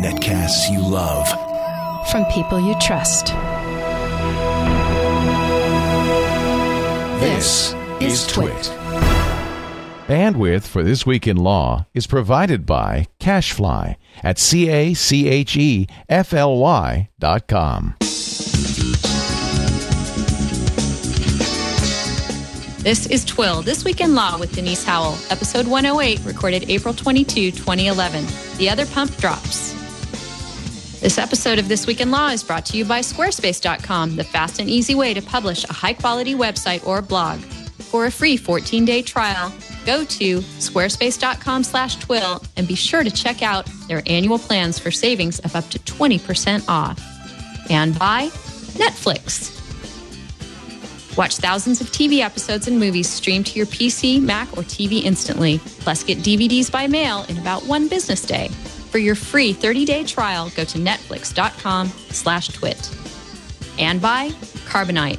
Netcasts you love. From people you trust. This is Twit. Bandwidth for This Week in Law is provided by CacheFly at C-A-C-H-E-F-L-Y dot com. This is TWiL, This Week in Law with Denise Howell, episode 108, recorded April 22, 2011. The Other Pump Drops. This episode of This Week in Law is brought to you by Squarespace.com, the fast and easy way to publish a high quality website or blog. For a free 14 day trial, go to squarespace.com slash twill and be sure to check out their annual plans for savings of up to 20% off. And by Netflix. Watch thousands of TV episodes and movies streamed to your PC, Mac, or TV instantly. Plus, get DVDs by mail in about one business day. For your free 30-day trial, go to netflix.com slash twit. And by Carbonite.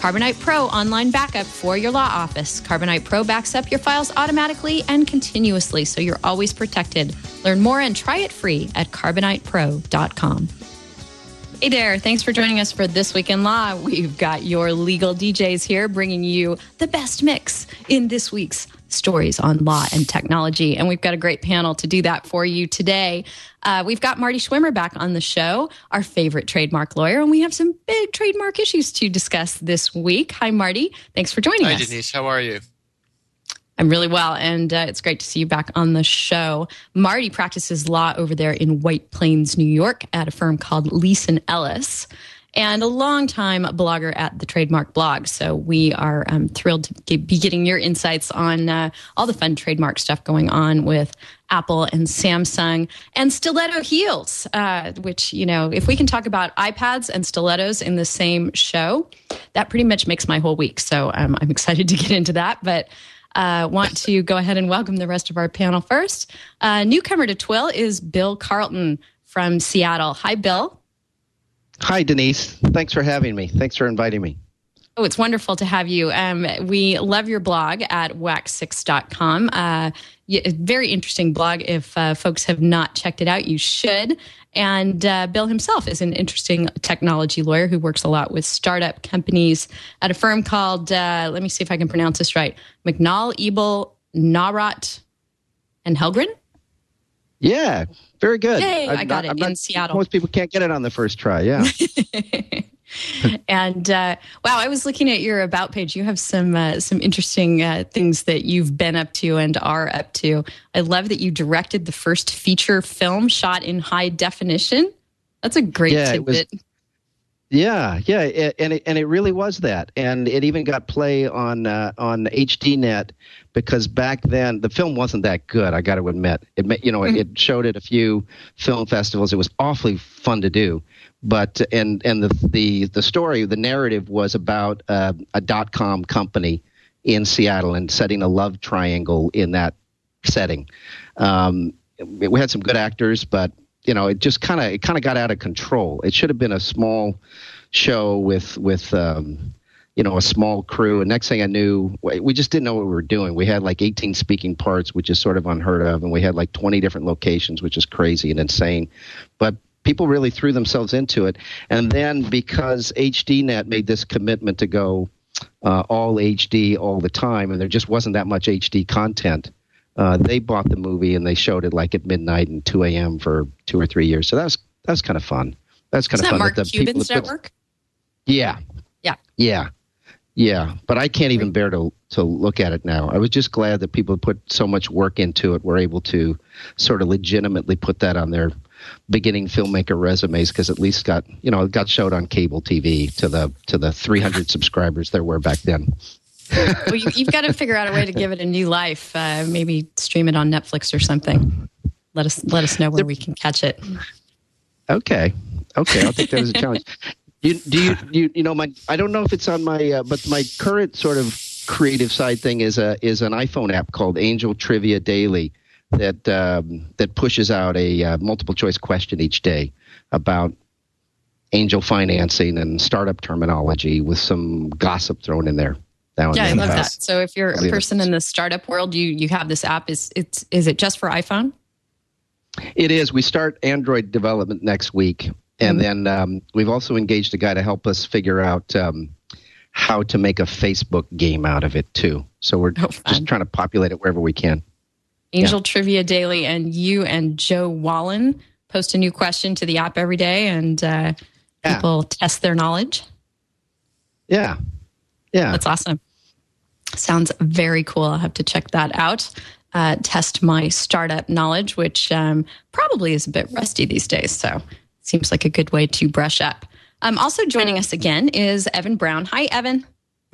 Carbonite Pro online backup for your law office. Carbonite Pro backs up your files automatically and continuously, so you're always protected. Learn more and try it free at carbonitepro.com. Hey there. Thanks for joining us for This Week in Law. We've got your legal DJs here bringing you the best mix in this week's stories on law and technology. And we've got a great panel to do that for you today. Uh, we've got Marty Schwimmer back on the show, our favorite trademark lawyer, and we have some big trademark issues to discuss this week. Hi, Marty. Thanks for joining Hi, us. Hi, Denise. How are you? I'm really well, and uh, it's great to see you back on the show. Marty practices law over there in White Plains, New York, at a firm called Leason Ellis, and a longtime blogger at the Trademark Blog. So we are um, thrilled to be getting your insights on uh, all the fun trademark stuff going on with Apple and Samsung and stiletto heels. Uh, which you know, if we can talk about iPads and stilettos in the same show, that pretty much makes my whole week. So um, I'm excited to get into that, but uh, want to go ahead and welcome the rest of our panel first. Uh, newcomer to TWiL is Bill Carleton from Seattle. Hi, Bill. Hi, Denise. Thanks for having me. Thanks for inviting me. Oh, it's wonderful to have you. Um, we love your blog at wax6.com. Uh, very interesting blog. If uh, folks have not checked it out, you should. And uh, Bill himself is an interesting technology lawyer who works a lot with startup companies at a firm called, uh, let me see if I can pronounce this right, McNaul, Ebel, Nawrot, and Helgren. Yeah, very good. Yay, I I'm got not- it I'm in not- Seattle. Most people can't get it on the first try. Yeah. and uh, wow, I was looking at your about page. You have some uh, some interesting uh, things that you've been up to and are up to. I love that you directed the first feature film shot in high definition. That's a great Yeah, it was- tidbit. Yeah, yeah, it, and it and it really was that, and it even got play on uh, on HDNet because back then the film wasn't that good. I got to admit, it you know it, it showed at a few film festivals. It was awfully fun to do, but and and the the the story, the narrative was about uh, a dot com company in Seattle and setting a love triangle in that setting. Um, we had some good actors, but you know, it just kind of it kind of got out of control. It should have been a small show with with um, you know a small crew. And next thing I knew, we just didn't know what we were doing. We had like 18 speaking parts, which is sort of unheard of, and we had like 20 different locations, which is crazy and insane. But people really threw themselves into it. And then because HDNet made this commitment to go uh, all HD all the time, and there just wasn't that much HD content. Uh, they bought the movie and they showed it like at midnight and 2 a.m. for two or three years. So that was that was kind of fun. That's kind Isn't of that fun. Mark the people Cuban's that put- network? yeah. Yeah. Yeah. Yeah. But I can't even bear to to look at it now. I was just glad that people put so much work into it were able to sort of legitimately put that on their beginning filmmaker resumes because at least got you know got showed on cable TV to the to the 300 subscribers there were back then. well, you, you've got to figure out a way to give it a new life. Uh, maybe stream it on Netflix or something. Let us let us know where we can catch it. Okay. Okay. I'll take that as a challenge. You, do you, you, you know, my, I don't know if it's on my, uh, but my current sort of creative side thing is a, is an iPhone app called Angel Trivia Daily that, um, that pushes out a uh, multiple choice question each day about angel financing and startup terminology with some gossip thrown in there. Now Yeah, I love that. So if you're a person in the startup world, you you have this app. Is it's is it just for iPhone? It is. We start Android development next week, and mm-hmm. then um, we've also engaged a guy to help us figure out um, how to make a Facebook game out of it too. So we're oh, just trying to populate it wherever we can. Angel yeah. Trivia Daily, and you and Joe Wallin post a new question to the app every day, and uh, yeah. people test their knowledge. Yeah, yeah, that's awesome. Sounds very cool. I'll have to check that out. Uh, test my startup knowledge, which um, probably is a bit rusty these days. So seems like a good way to brush up. Um, also joining us again is Evan Brown. Hi, Evan.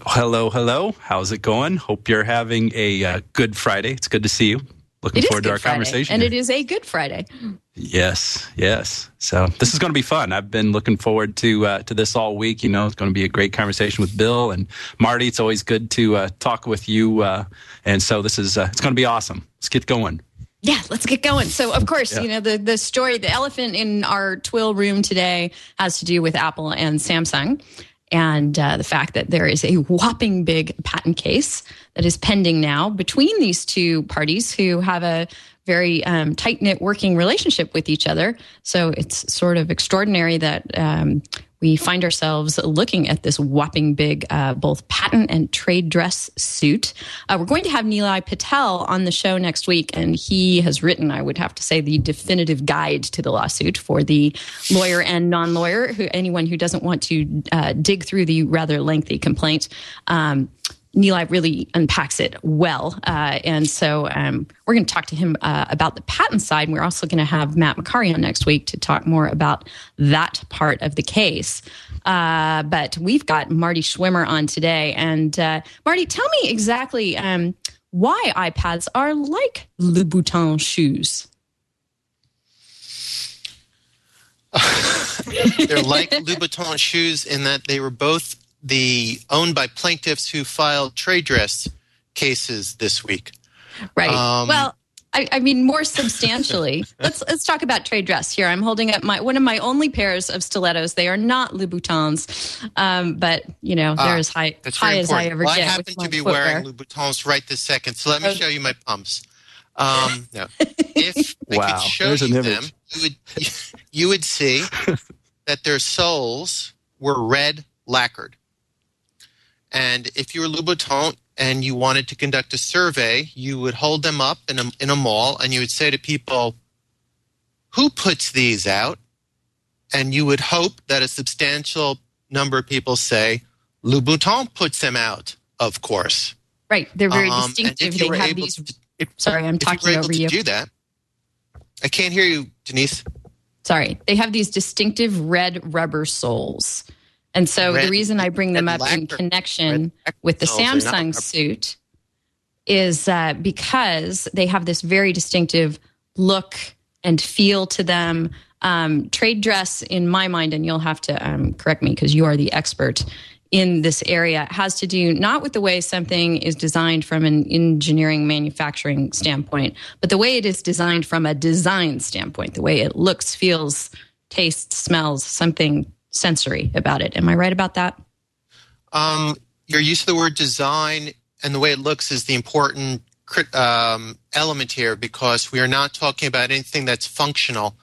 Hello, hello. How's it going? Hope you're having a uh, good Friday. It's good to see you. Looking forward to our Friday, conversation. And here. it is a good Friday. Yes, yes. So this is going to be fun. I've been looking forward to uh, to this all week. You know, it's going to be a great conversation with Bill and Marty. It's always good to uh, talk with you. Uh, and so this is uh, it's going to be awesome. Let's get going. Yeah, let's get going. So, of course, yeah. you know the the story, the elephant in our TWiL room today has to do with Apple and Samsung and uh, the fact that there is a whopping big patent case that is pending now between these two parties who have a very um, tight knit working relationship with each other. So it's sort of extraordinary that um, we find ourselves looking at this whopping big uh, both patent and trade dress suit. Uh, we're going to have Nilay Patel on the show next week, and he has written, I would have to say, the definitive guide to the lawsuit for the lawyer and non lawyer, who anyone who doesn't want to uh, dig through the rather lengthy complaint. Um, Nilay really unpacks it well. Uh, and so um, we're going to talk to him uh, about the patent side. And we're also going to have Matt Macari on next week to talk more about that part of the case. Uh, but we've got Marty Schwimmer on today. And uh, Marty, tell me exactly um, why iPads are like Louboutin shoes. They're like Louboutin shoes in that they were both the owned by plaintiffs who filed trade dress cases this week. Right. Um, well, I, I, mean, more substantially, let's let's talk about trade dress here. I'm holding up my one of my only pairs of stilettos. They are not Louboutins, um, but you know they're ah, as high high as I ever well, get. I happen to be footwear. wearing Louboutins right this second, so let me show you my pumps. Um, no. If wow. I could show There's you them, you would you would see that their soles were red lacquered. And if you were Louboutin and you wanted to conduct a survey, you would hold them up in a, in a mall and you would say to people, Who puts these out? And you would hope that a substantial number of people say, Louboutin puts them out, of course. Right. They're very um, distinctive. They have these. To, if, sorry, I'm talking you over you. do that. I can't hear you, Denise. Sorry. They have these distinctive red rubber soles. And so red, the reason I bring them up lacquer, in connection with the Samsung suit is uh, because they have this very distinctive look and feel to them. Um, trade dress, in my mind, and you'll have to um, correct me because you are the expert in this area, has to do not with the way something is designed from an engineering manufacturing standpoint, but the way it is designed from a design standpoint, the way it looks, feels, tastes, smells, something sensory about it. Am I right about that? Um, your use of the word design and the way it looks is the important um, element here because we are not talking about anything that's functional.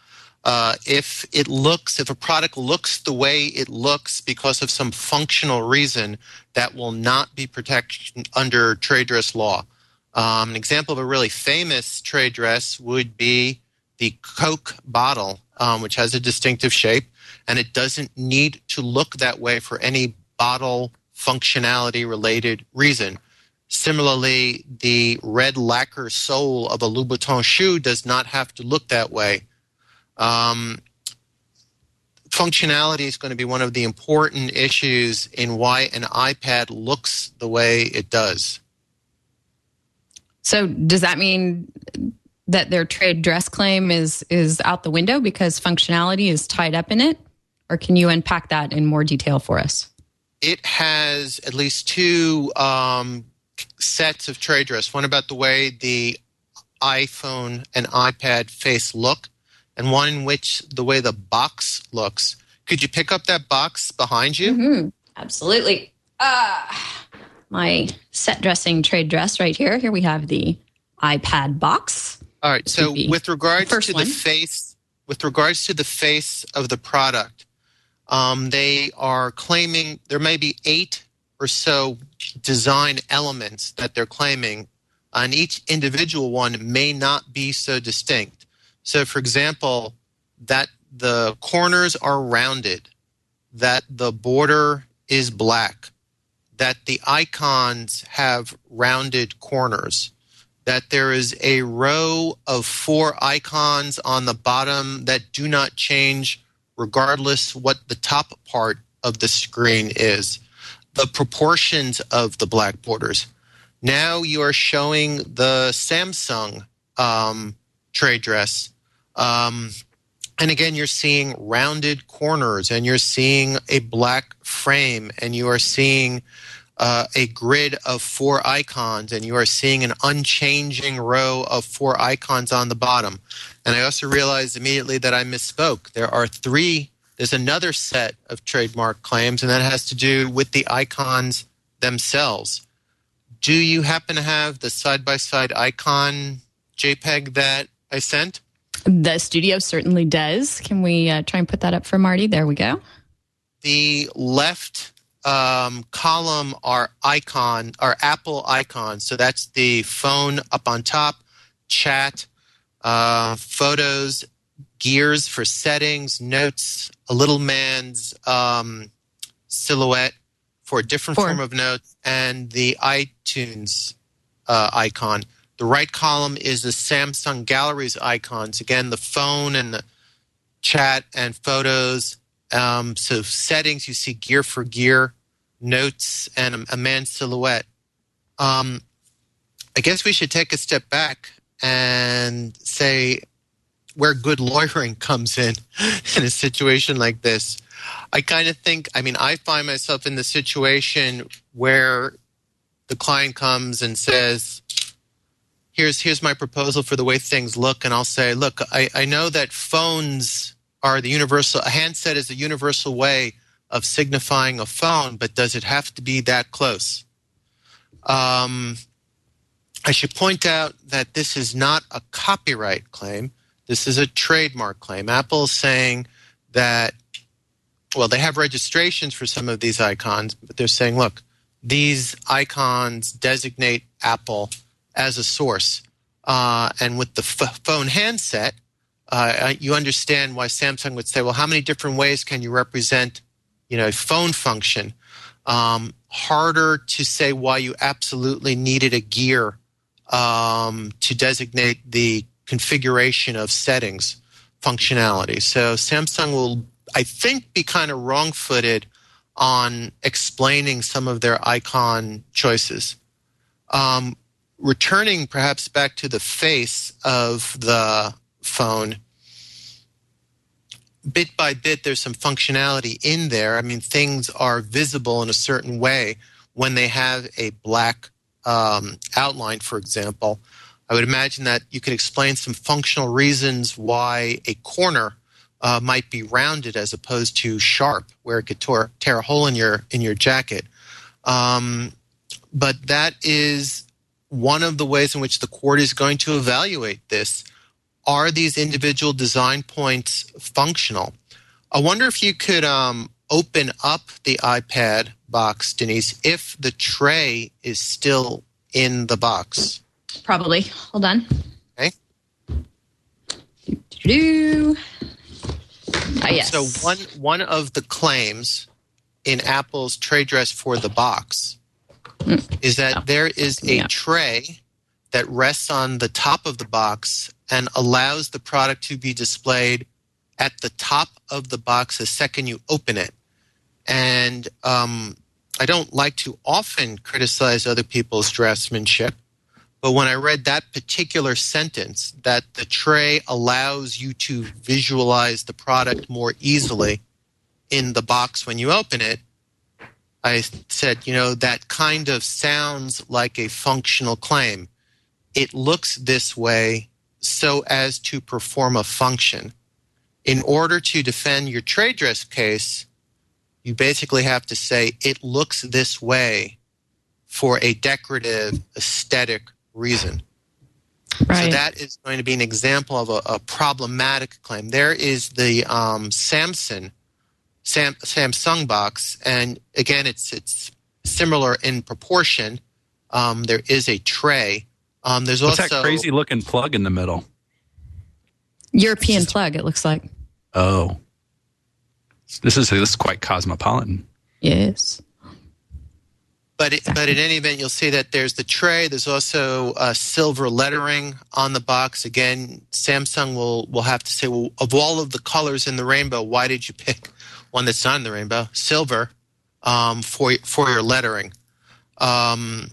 Uh, if it looks, if a product looks the way it looks because of some functional reason, that will not be protected under trade dress law. Um, an example of a really famous trade dress would be the Coke bottle, um, which has a distinctive shape and it doesn't need to look that way for any bottle functionality related reason. Similarly, the red lacquer sole of a Louboutin shoe does not have to look that way. Um, functionality is going to be one of the important issues in why an iPad looks the way it does. So, does that mean that their trade dress claim is is out the window because functionality is tied up in it? Or can you unpack that in more detail for us? It has at least two um, sets of trade dress one about the way the iPhone and iPad face look, and one in which the way the box looks. Could you pick up that box behind you? Mm-hmm. Absolutely. Uh, my set dressing trade dress right here. Here we have the iPad box. All right. So with regards to one. the face, with regards to the face of the product, um, they are claiming there may be eight or so design elements that they're claiming, and each individual one may not be so distinct. So, for example, that the corners are rounded, that the border is black, that the icons have rounded corners, that there is a row of four icons on the bottom that do not change regardless what the top part of the screen is, the proportions of the black borders. Now you are showing the Samsung um, trade dress. Um, and again, you're seeing rounded corners and you're seeing a black frame and you are seeing uh, a grid of four icons and you are seeing an unchanging row of four icons on the bottom. And I also realized immediately that I misspoke. There are three, there's another set of trademark claims, and that has to do with the icons themselves. Do you happen to have the side by side icon JPEG that I sent? The studio certainly does. Can we uh, try and put that up for Marty? There we go. the left um, column are icon are Apple icons. So that's the phone up on top, chat, uh, photos, gears for settings, notes, a little man's um, silhouette for a different Four. form of notes, and the iTunes uh, icon. The right column is the Samsung Galaxy's icons. Again, the phone and the chat and photos. Um, so settings, you see gear for gear, notes, and a, a man's silhouette. Um, I guess we should take a step back and say where good lawyering comes in in a situation like this. I kind of think, I mean, I find myself in the situation where the client comes and says, here's here's my proposal for the way things look and i'll say look i, I know that phones are the universal a handset is a universal way of signifying a phone but does it have to be that close um, i should point out that this is not a copyright claim this is a trademark claim apple is saying that well they have registrations for some of these icons but they're saying look these icons designate apple as a source. Uh, and with the f- phone handset, uh, you understand why Samsung would say, well, how many different ways can you represent, you know, a phone function? Um, harder to say why you absolutely needed a gear um, to designate the configuration of settings functionality. So Samsung will, I think, be kind of wrong-footed on explaining some of their icon choices. Um, returning perhaps back to the face of the phone, bit by bit, there's some functionality in there. I mean, things are visible in a certain way when they have a black um, outline, for example. I would imagine that you could explain some functional reasons why a corner uh, might be rounded as opposed to sharp, where it could tear, tear a hole in your in your jacket. Um, but that is one of the ways in which the court is going to evaluate this. Are these individual design points functional? I wonder if you could um, open up the iPad box, Denise, if the tray is still in the box. Probably. Hold on. Okay. Do-do-do. Ah, yes. So one one of the claims in Apple's trade dress for the box is that there is a Yeah. tray that rests on the top of the box and allows the product to be displayed at the top of the box the second you open it. And um, I don't like to often criticize other people's draftsmanship, but when I read that particular sentence, that the tray allows you to visualize the product more easily in the box when you open it, I said, you know, that kind of sounds like a functional claim. It looks this way so as to perform a function. In order to defend your trade dress case, you basically have to say it looks this way for a decorative aesthetic reason. Right. So that is going to be an example of a, a problematic claim. There is the um, Samsung Sam, Samsung box, and again, it's it's similar in proportion. Um, there is a tray. Um, there's What's also that crazy looking plug in the middle. European plug. It looks like. Oh, this is this is quite cosmopolitan. Yes. But it, but in any event, you'll see that there's the tray. There's also uh, silver lettering on the box. Again, Samsung will will have to say, well, of all of the colors in the rainbow, why did you pick one that's not in the rainbow, silver, um, for for your lettering? Um,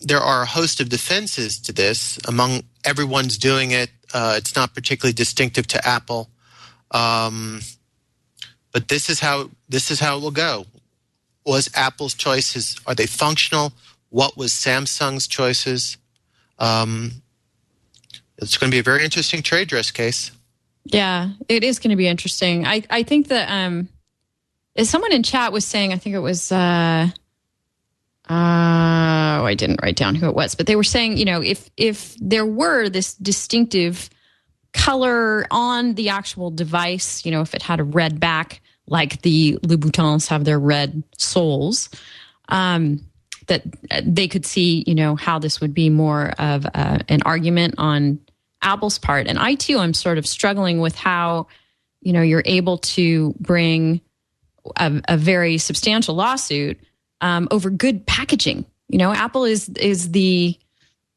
there are a host of defenses to this. Among everyone's doing it. Uh, it's not particularly distinctive to Apple. Um, but this is how this is how it will go was Apple's choices? Are they functional? What was Samsung's choices? Um, it's going to be a very interesting trade dress case. Yeah, it is going to be interesting. I, I think that um, someone in chat was saying, I think it was, uh, uh, oh, I didn't write down who it was, but they were saying, you know, if if there were this distinctive color on the actual device, you know, if it had a red back, like the Louboutins have their red soles, um, that they could see, you know, how this would be more of a, an argument on Apple's part. And I too am sort of struggling with how, you know, you're able to bring a, a very substantial lawsuit um, over good packaging. You know, Apple is is the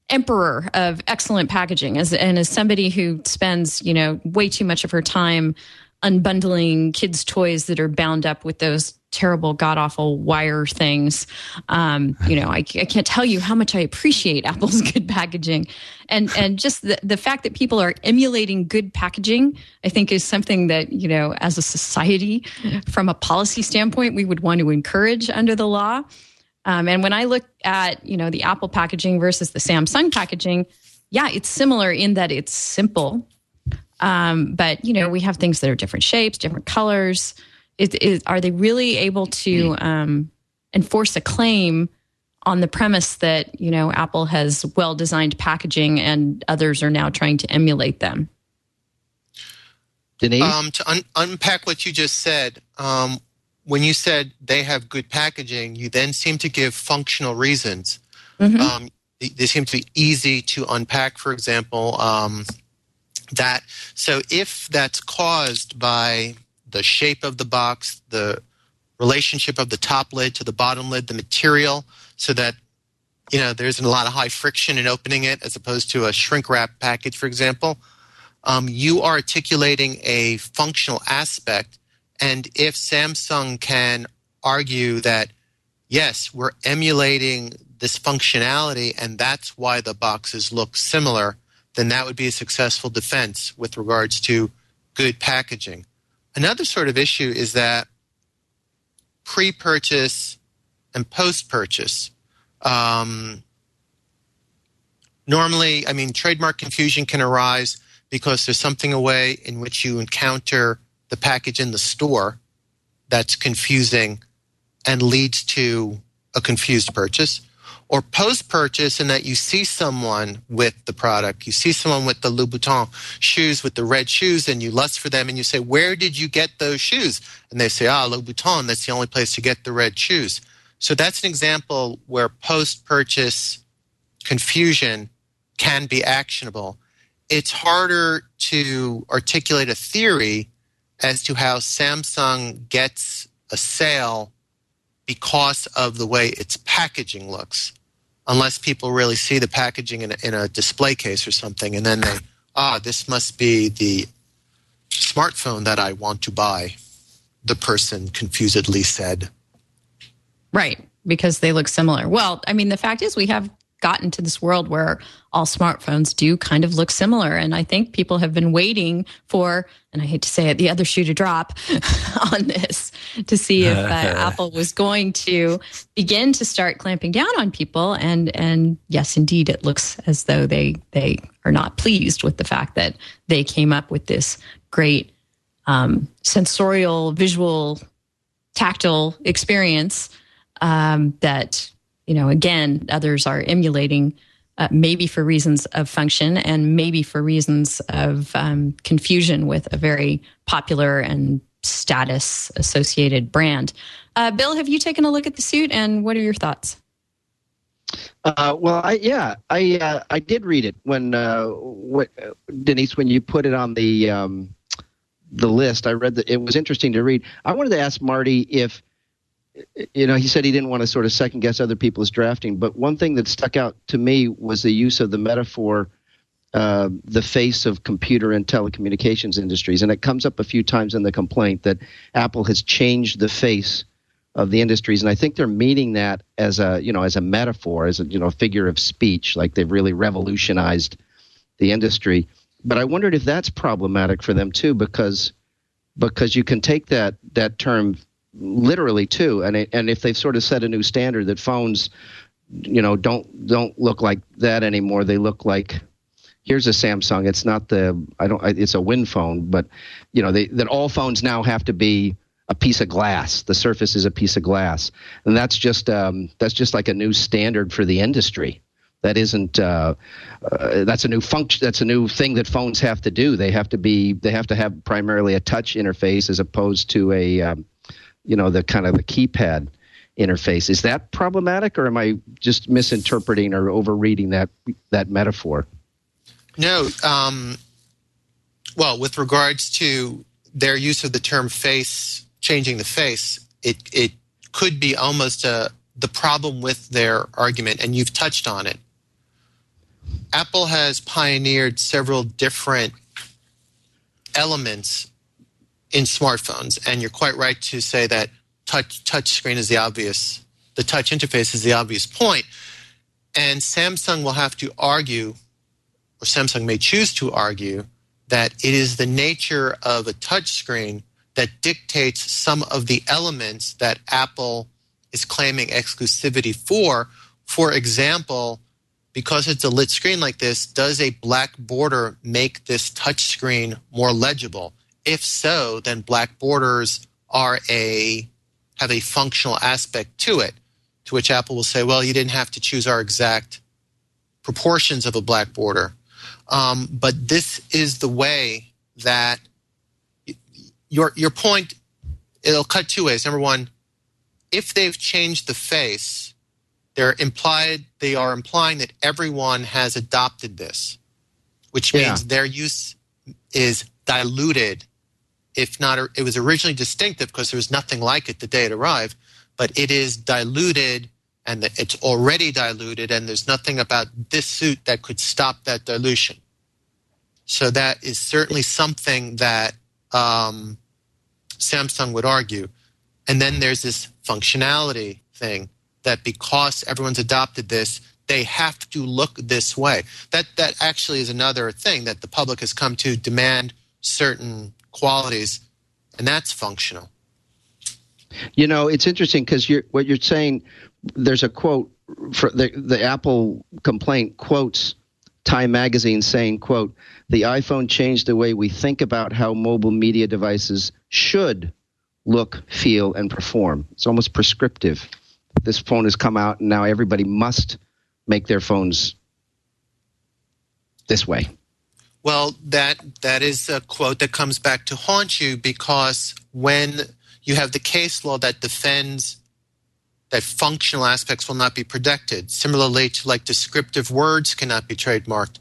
emperor of excellent packaging, as and as somebody who spends you know way too much of her time unbundling kids' toys that are bound up with those terrible, god awful wire things. Um, you know, I, I, can't tell you how much I appreciate Apple's good packaging, and and just the the fact that people are emulating good packaging, I think, is something that you know, as a society, from a policy standpoint, we would want to encourage under the law. Um, and when I look at you know the Apple packaging versus the Samsung packaging, yeah, it's similar in that it's simple um, but you know, we have things that are different shapes, different colors. Is, is, are they really able to um, enforce a claim on the premise that you know Apple has well designed packaging and others are now trying to emulate them? Denise, um, to un- unpack what you just said, um, when you said they have good packaging, you then seem to give functional reasons. Mm-hmm. Um, they, seem to be easy to unpack. For example, um, that so if that's caused by the shape of the box, the relationship of the top lid to the bottom lid, the material, so that you know there's a lot of high friction in opening it as opposed to a shrink wrap package, for example. Um, you are articulating a functional aspect, and if Samsung can argue that yes, we're emulating this functionality, and that's why the boxes look similar then that would be a successful defense with regards to good packaging. Another sort of issue is that pre purchase and post purchase. Um, normally, I mean, trademark confusion can arise because there's something away in which you encounter the package in the store that's confusing and leads to a confused purchase or post purchase in that you see someone with the product, you see someone with the Louboutin shoes with the red shoes, and you lust for them, and you say, Where did you get those shoes? And they say, Ah, Louboutin, that's the only place to get the red shoes. So that's an example where post purchase confusion can be actionable. It's harder to articulate a theory as to how Samsung gets a sale because of the way its packaging looks unless people really see the packaging in a, in a display case or something, and then they, ah, this must be the smartphone that I want to buy, the person confusedly said. Right, because they look similar. Well, I mean, the fact is, we have gotten to this world where all smartphones do kind of look similar. And I think people have been waiting for, and I hate to say it, the other shoe to drop on this to see if uh, Apple was going to begin to start clamping down on people. And and yes, indeed, it looks as though they they are not pleased with the fact that they came up with this great um, sensorial, visual, tactile experience um, that you know, again, others are emulating uh, maybe for reasons of function and maybe for reasons of um, confusion with a very popular and status associated brand. Uh, Bill, have you taken a look at the suit and what are your thoughts? Uh, well, I, yeah, I uh, I did read it when uh, what, Denise when you put it on the um, the list. I read that it was interesting to read. I wanted to ask Marty if you know he said he didn't want to sort of second guess other people's drafting, but one thing that stuck out to me was the use of the metaphor. Uh, the face of computer and telecommunications industries, and it comes up a few times in the complaint that Apple has changed the face of the industries, and I think they're meaning that as a you know as a metaphor, as a you know figure of speech, like they've really revolutionized the industry. But I wondered if that's problematic for them too, because because you can take that that term literally too, and it, and if they've sort of set a new standard that phones, you know, don't don't look like that anymore. They look like here's a Samsung. It's not the I don't. It's a Win phone, but you know they, that all phones now have to be a piece of glass. The surface is a piece of glass, and that's just um, that's just like a new standard for the industry. That isn't uh, uh, that's a new function. That's a new thing that phones have to do. They have to be they have to have primarily a touch interface as opposed to a um, you know the kind of the keypad interface. Is that problematic, or am I just misinterpreting or overreading that that metaphor? No. Um, well, with regards to their use of the term face changing the face, it it could be almost a, uh, the problem with their argument, and you've touched on it. Apple has pioneered several different elements in smartphones, and you're quite right to say that touch touch screen is the obvious, the touch interface is the obvious point, and Samsung will have to argue, or Samsung may choose to argue that it is the nature of a touch screen that dictates some of the elements that Apple is claiming exclusivity for. For example, because it's a lit screen like this, does a black border make this touch screen more legible? If so, then black borders are a have a functional aspect to it. To which Apple will say, well, you didn't have to choose our exact proportions of a black border. Um, but this is the way that your your point it'll cut two ways. Number one, if they've changed the face, they're implied they are implying that everyone has adopted this, which means yeah. their use is diluted. If not, it was originally distinctive because there was nothing like it the day it arrived, but it is diluted and it's already diluted, and there's nothing about this suit that could stop that dilution. So that is certainly something that um, Samsung would argue. And then there's this functionality thing that because everyone's adopted this, they have to look this way. That that actually is another thing that the public has come to demand certain qualities, and that's functional. You know, it's interesting because you're what you're saying. There's a quote for the the Apple complaint quotes Time magazine saying, quote, the iPhone changed the way we think about how mobile media devices should look, feel, and perform. It's almost prescriptive. This phone has come out, and now everybody must make their phones this way. Well, that that is a quote that comes back to haunt you because when you have the case law that defends that functional aspects will not be protected. Similarly to like descriptive words cannot be trademarked.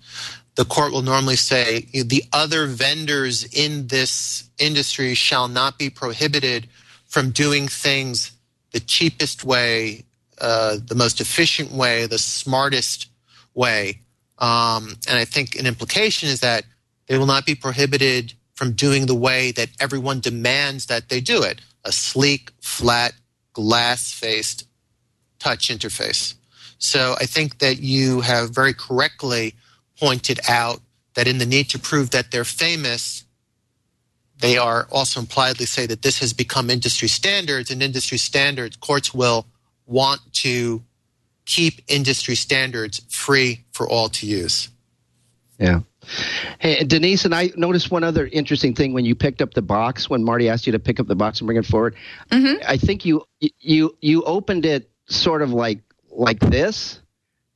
The court will normally say the other vendors in this industry shall not be prohibited from doing things the cheapest way, uh, the most efficient way, the smartest way. Um, and I think an implication is that they will not be prohibited from doing the way that everyone demands that they do it a sleek, flat, glass faced touch interface. So I think that you have very correctly pointed out that in the need to prove that they're famous, they are also impliedly say that this has become industry standards, and industry standards, courts will want to keep industry standards free for all to use. Yeah. Hey, Denise, and I noticed one other interesting thing when you picked up the box. When Marty asked you to pick up the box and bring it forward, mm-hmm. I think you you you opened it sort of like like this,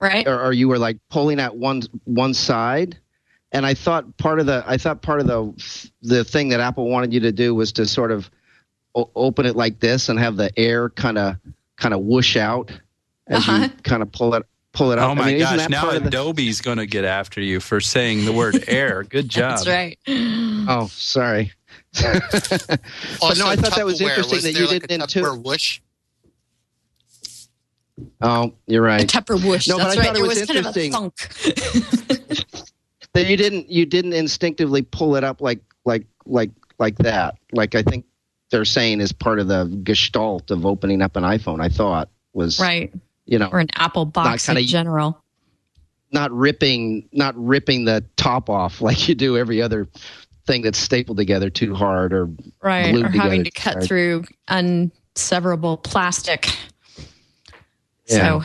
right? or, or you were like pulling at one one side. And I thought part of the I thought part of the the thing that Apple wanted you to do was to sort of o- open it like this and have the air kind of kind of whoosh out as Uh-huh. you kind of pull it pull it up. Oh my I mean, gosh! Now part of the- Adobe's going to get after you for saying the word air. Good job. That's right. Oh, sorry. but Also, no, I thought that was interesting Was that you like didn't a into. Whoosh. Oh, you're right. A right. Tupper whoosh. No, but That's I right. thought it There was was kind of a interesting. thunk. that you didn't you didn't instinctively pull it up like like like like that. Like I think they're saying is part of the gestalt of opening up an iPhone. I thought was right. You know, Or an Apple box kinda- in general. not ripping not ripping the top off like you do every other thing that's stapled together too hard or Right. Or having to cut hard. through unseverable plastic. Yeah. So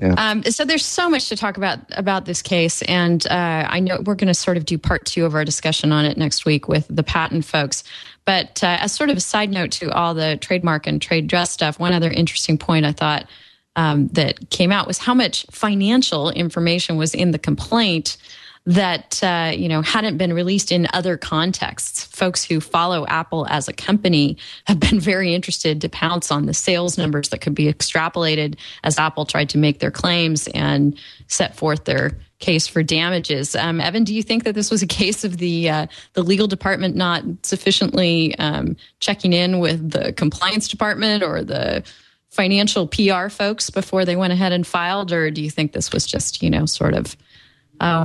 Yeah. Um, so there's so much to talk about about this case, and uh, I know we're going to sort of do part two of our discussion on it next week with the patent folks. But uh, as sort of a side note to all the trademark and trade dress stuff, one other interesting point I thought um, that came out was how much financial information was in the complaint that uh, you know hadn't been released in other contexts. Folks who follow Apple as a company have been very interested to pounce on the sales numbers that could be extrapolated as Apple tried to make their claims and set forth their case for damages. Um, Evan, do you think that this was a case of the uh, the legal department not sufficiently um, checking in with the compliance department or the financial PR folks before they went ahead and filed, or do you think this was just you know sort of uh,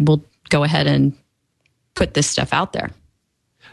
we'll go ahead and put this stuff out there?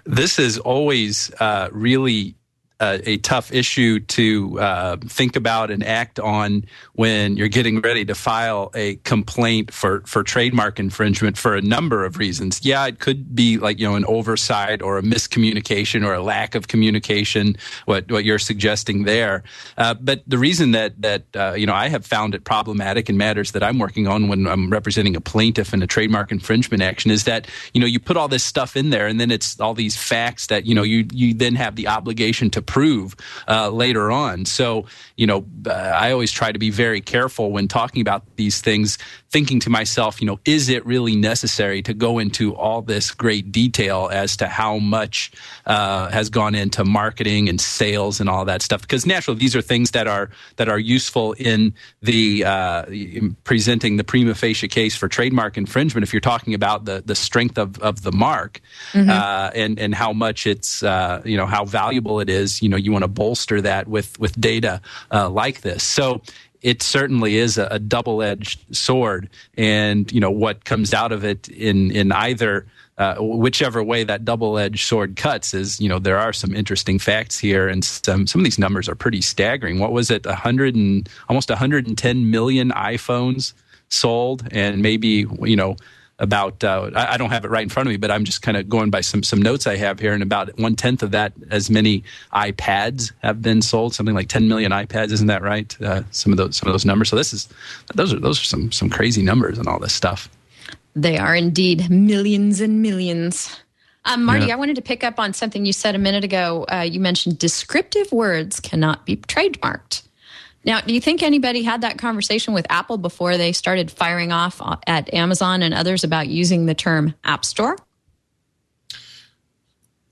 this is always uh, really a tough issue to uh, think about and act on when you're getting ready to file a complaint for, for trademark infringement for a number of reasons. Yeah, it could be like you know an oversight or a miscommunication or a lack of communication. What what you're suggesting there, uh, but the reason that that uh, you know I have found it problematic in matters that I'm working on when I'm representing a plaintiff in a trademark infringement action is that you know you put all this stuff in there and then it's all these facts that you know you you then have the obligation to prove uh, later on. So you know uh, I always try to be very careful when talking about these things, thinking to myself, you know, is it really necessary to go into all this great detail as to how much uh, has gone into marketing and sales and all that stuff? Because naturally, these are things that are that are useful in the uh, in presenting the prima facie case for trademark infringement. If you're talking about the the strength of, of the mark uh, and and how much it's uh, you know how valuable it is, you know, you want to bolster that with with data uh, like this. So it certainly is a, a double-edged sword, and you know what comes out of it in in either uh, whichever way that double-edged sword cuts is you know there are some interesting facts here, and some some of these numbers are pretty staggering. What was it? Hundred and almost 110 million iPhones sold, and maybe you know about uh, I, I don't have it right in front of me, but I'm just kind of going by some some notes I have here, and about one tenth of that, as many iPads have been sold, something like 10 million iPads, isn't that right? Uh, some of those some of those numbers. So this is those are those are some some crazy numbers and all this stuff. They are indeed millions and millions. Um, Marty, Yeah. I wanted to pick up on something you said a minute ago. Uh, you mentioned descriptive words cannot be trademarked. Now, do you think anybody had that conversation with Apple before they started firing off at Amazon and others about using the term App Store?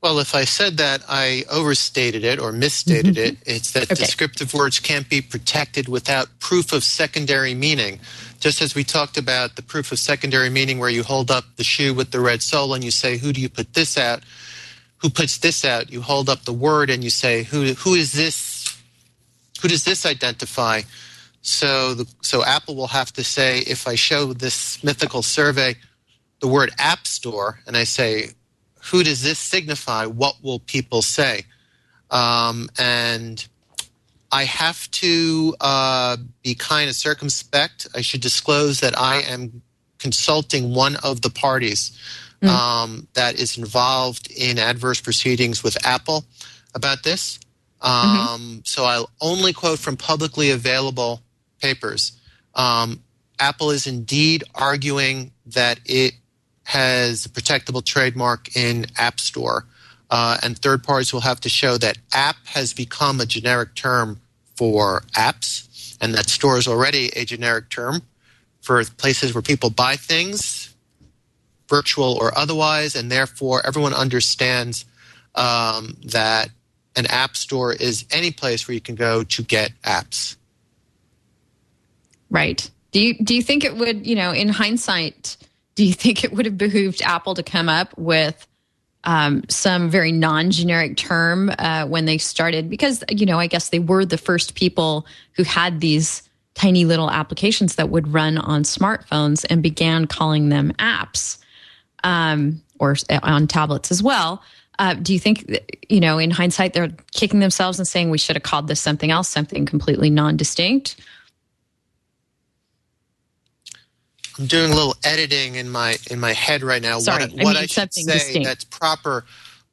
Well, if I said that, I overstated it or misstated mm-hmm. it. It's that Okay. descriptive words can't be protected without proof of secondary meaning. Just as we talked about the proof of secondary meaning, where you hold up the shoe with the red sole and you say, "Who do you put this out?" Who puts this out? You hold up the word and you say, "Who? Who is this? Who does this identify?" So, the, so Apple will have to say, if I show this mythical survey, the word App Store, and I say, who does this signify? What will people say? Um, and I have to uh, be kind of circumspect. I should disclose that I am consulting one of the parties um, that is involved in adverse proceedings with Apple about this. Um, So I'll only quote from publicly available papers. Um, Apple is indeed arguing that it has a protectable trademark in App Store, uh, and third parties will have to show that app has become a generic term for apps, and that store is already a generic term for places where people buy things, virtual or otherwise, and therefore everyone understands um, that an app store is any place where you can go to get apps. Right. Do you do you think it would, you know, in hindsight, do you think it would have behooved Apple to come up with um, some very non-generic term uh, when they started? Because you know, I guess they were the first people who had these tiny little applications that would run on smartphones and began calling them apps, um, or on tablets as well. Uh, do you think, you know, in hindsight, they're kicking themselves and saying we should have called this something else, something completely non-distinct? I'm doing a little editing in my in my head right now. Sorry, what, I, what mean I should say distinct. that's proper.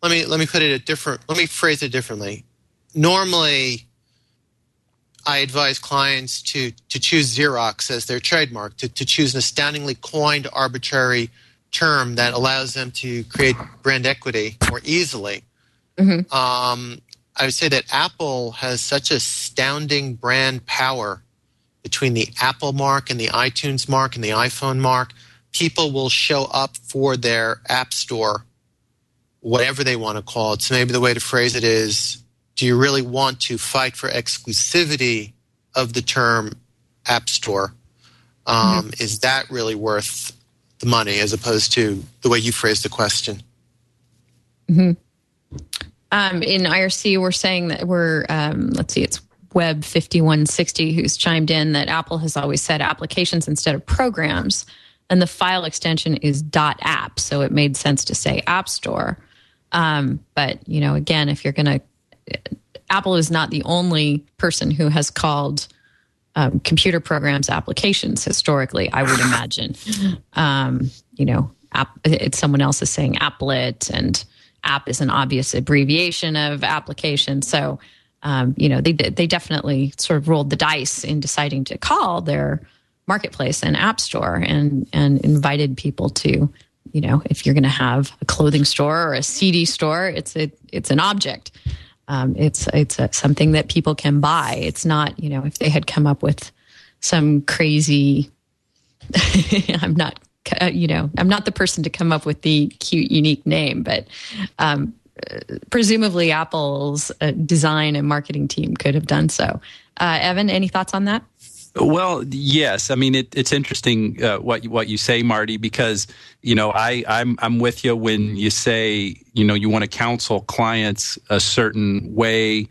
Let me let me put it a different. Let me phrase it differently. Normally, I advise clients to to choose Xerox as their trademark, to, to choose an astoundingly coined arbitrary term that allows them to create brand equity more easily. Mm-hmm. Um, I would say that Apple has such astounding brand power between the Apple mark and the iTunes mark and the iPhone mark. People will show up for their app store, whatever they want to call it. So maybe the way to phrase it is do you really want to fight for exclusivity of the term app store? Um, mm-hmm. Is that really worth the money as opposed to the way you phrased the question? Mm-hmm. Um, in IRC, we're saying that we're, um, let's see, it's Web 5160 who's chimed in that Apple has always said applications instead of programs, and the file extension is .app, so it made sense to say App Store. Um, but you know, again, if you're going to, Apple is not the only person who has called um, computer programs applications historically. I would imagine, um, you know, app, it's someone else is saying applet, and app is an obvious abbreviation of application. So um, you know, they they definitely sort of rolled the dice in deciding to call their marketplace an app store and and invited people to, you know, if you're going to have a clothing store or a CD store, it's a it's an object. Um, it's it's a, something that people can buy. It's not, you know, if they had come up with some crazy. I'm not you know, I'm not the person to come up with the cute, unique name, but um, presumably Apple's uh, design and marketing team could have done so. Uh, Evan, any thoughts on that? Well, yes. I mean, it, it's interesting uh, what what you say, Marty, because you know I I'm I'm with you when you say you know you want to counsel clients a certain way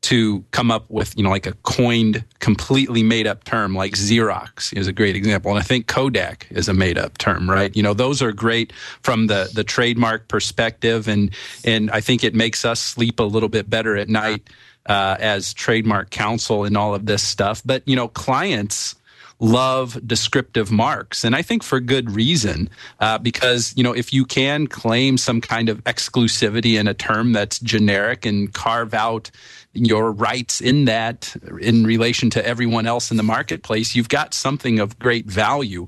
to come up with, you know, like a coined, completely made up term like Xerox is a great example. And I think Kodak is a made up term, right? You know, those are great from the, the trademark perspective. And, and I think it makes us sleep a little bit better at night uh, as trademark counsel and all of this stuff. But, you know, clients, love descriptive marks, and I think for good reason. Uh, because you know, if you can claim some kind of exclusivity in a term that's generic and carve out your rights in that in relation to everyone else in the marketplace, you've got something of great value.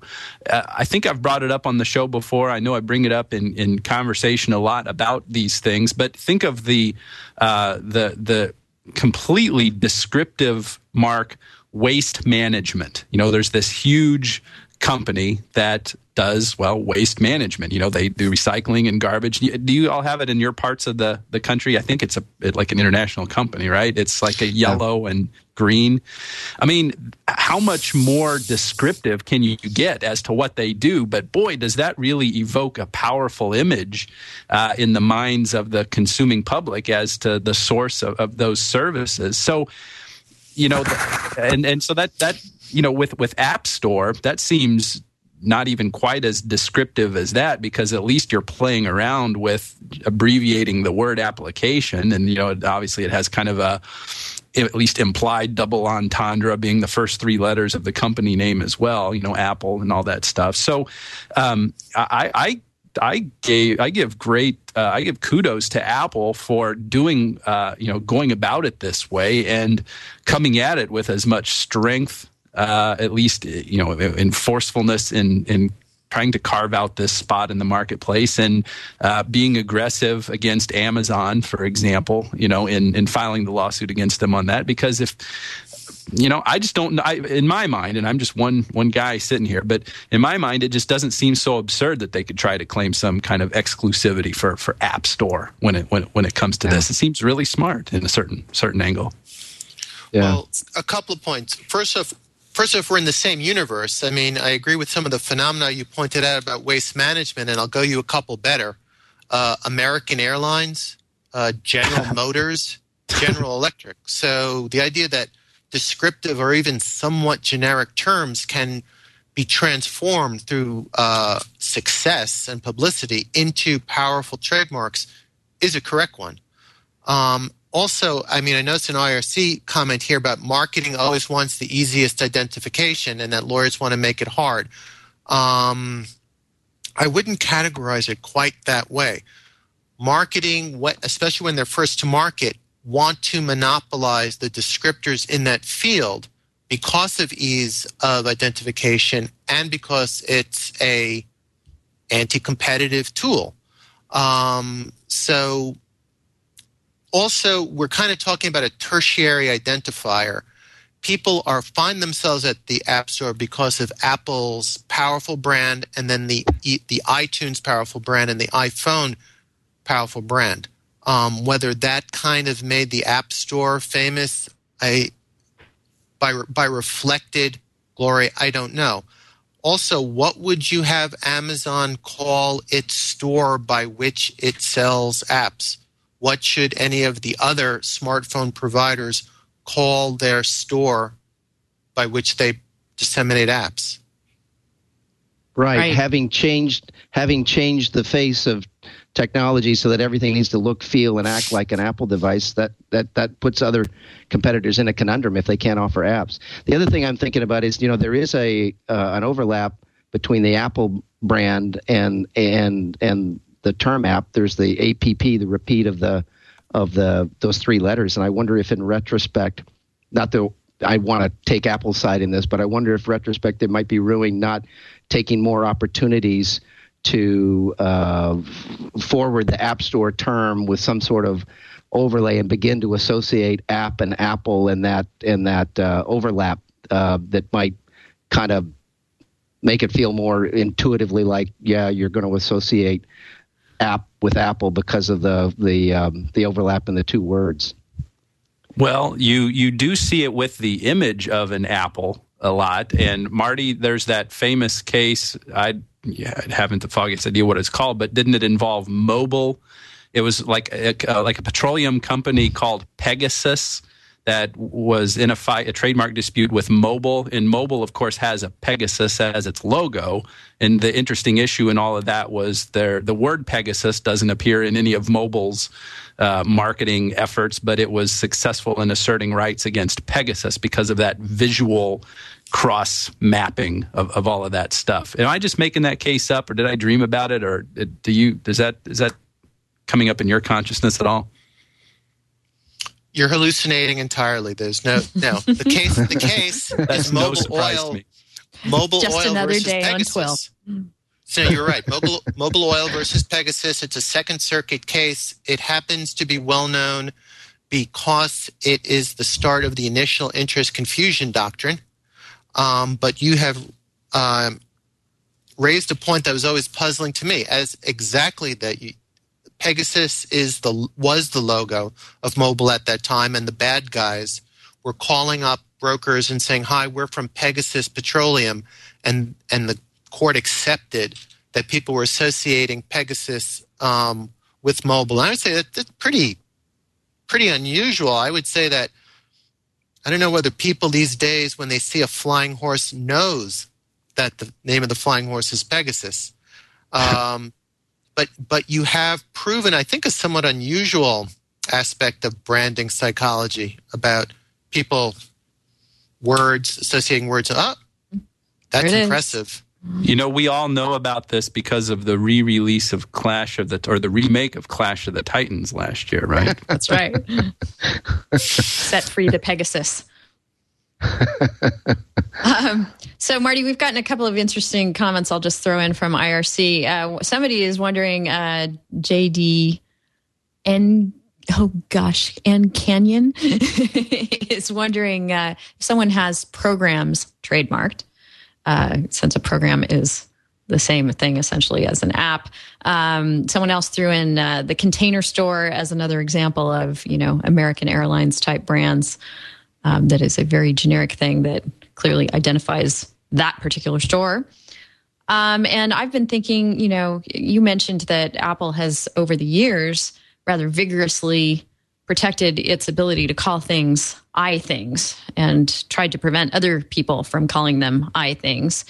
Uh, I think I've brought it up on the show before. I know I bring it up in, in conversation a lot about these things, but think of the uh, the the completely descriptive mark waste management. You know, there's this huge company that does well waste management. You know, they do recycling and garbage. Do you all have it in your parts of the the country? I think it's a it, like an international company, right? It's like a yellow and green. I mean, how much more descriptive can you get as to what they do? But boy, does that really evoke a powerful image uh, in the minds of the consuming public as to the source of, of those services. So you know, and and so that that you know with with App Store that seems not even quite as descriptive as that because at least you're playing around with abbreviating the word application. And you know obviously it has kind of a at least implied double entendre being the first three letters of the company name as well you know apple and all that stuff. So um, I, I I gave I give great uh, I give kudos to Apple for doing uh, you know going about it this way and coming at it with as much strength uh, at least you know in forcefulness in in trying to carve out this spot in the marketplace and uh, being aggressive against Amazon for example you know in in filing the lawsuit against them on that because if you know, I just don't. I, in my mind, and I'm just one one guy sitting here, but in my mind, it just doesn't seem so absurd that they could try to claim some kind of exclusivity for for App Store when it when when it comes to yeah. this. It seems really smart in a certain certain angle. Yeah. Well, a couple of points. First off, first if we're in the same universe. I mean, I agree with some of the phenomena you pointed out about waste management, and I'll go you a couple better. Uh, American Airlines, uh, General Motors, General Electric. So the idea that descriptive or even somewhat generic terms can be transformed through uh, success and publicity into powerful trademarks is a correct one. Um, also, I mean, I noticed an IRC comment here about marketing always wants the easiest identification and that lawyers want to make it hard. Um, I wouldn't categorize it quite that way. Marketing, especially when they're first to market, want to monopolize the descriptors in that field because of ease of identification and because it's a anti-competitive tool. Um, so also we're kind of talking about a tertiary identifier. People are find themselves at the app store because of apple's powerful brand and then the the itunes powerful brand and the iphone powerful brand. Um, whether that kind of made the app store famous i by by reflected glory i don't know. Also what would you have amazon call its store by which it sells apps what should any of the other smartphone providers call their store by which they disseminate apps? Right. right. Having changed having changed the face of technology so that everything needs to look, feel, and act like an Apple device, that that that puts other competitors in a conundrum if they can't offer apps. The other thing I'm thinking about is, you know, there is a uh, an overlap between the Apple brand and and and the term app. There's the APP, the repeat of the of the those three letters, and I wonder if in retrospect, not that I want to take Apple's side in this, but I wonder if retrospect it might be ruining not taking more opportunities to uh, forward the App Store term with some sort of overlay and begin to associate app and Apple and that and that uh, overlap uh, that might kind of make it feel more intuitively like yeah you're going to associate app with Apple because of the the um, the overlap in the two words. Well, you you do see it with the image of an apple a lot, and Marty, there's that famous case. I, yeah, I haven't the foggiest idea what it's called, but didn't it involve Mobil? It was like a, uh, like a petroleum company called Pegasus that was in a fight, a trademark dispute with Mobil. And Mobil, of course, has a Pegasus as its logo. And the interesting issue in all of that was there the word Pegasus doesn't appear in any of Mobil's uh, marketing efforts, but it was successful in asserting rights against Pegasus because of that visual cross mapping of, of all of that stuff. Am I just making that case up, or did I dream about it, or do you? Does that is that coming up in your consciousness at all? You're hallucinating entirely. There's no no. The case the case is Mobil no oil. Mobil Just oil another versus day Pegasus. on 12. So you're right. Mobil Mobil oil versus Pegasus. It's a Second Circuit case. It happens to be well known because it is the start of the initial interest confusion doctrine. Um, but you have um, raised a point that was always puzzling to me, as exactly that you, Pegasus is the was the logo of Mobil at that time, and the bad guys were calling up brokers and saying, "Hi, we're from Pegasus Petroleum," and and the court accepted that people were associating Pegasus um, with Mobil. And I would say that that's pretty pretty unusual. I would say that I don't know whether people these days, when they see a flying horse, knows that the name of the flying horse is Pegasus. Um, but but you have proven, I think, a somewhat unusual aspect of branding psychology about people words associating words. Oh, that's impressive. You know, we all know about this because of the re-release of Clash of the or the remake of Clash of the Titans last year, right? That's right. Set free the Pegasus. Um, so, Marty, we've gotten a couple of interesting comments. I'll just throw in from IRC. Uh, somebody is wondering, uh, JD and oh gosh, and Canyon is wondering uh, if someone has programs trademarked, uh, since a program is the same thing essentially as an app. Um, someone else threw in uh, the Container Store as another example of you know American Airlines type brands. Um, that is a very generic thing that clearly identifies that particular store. Um, and I've been thinking, you know, you mentioned that Apple has over the years rather vigorously protected its ability to call things i things and tried to prevent other people from calling them i things.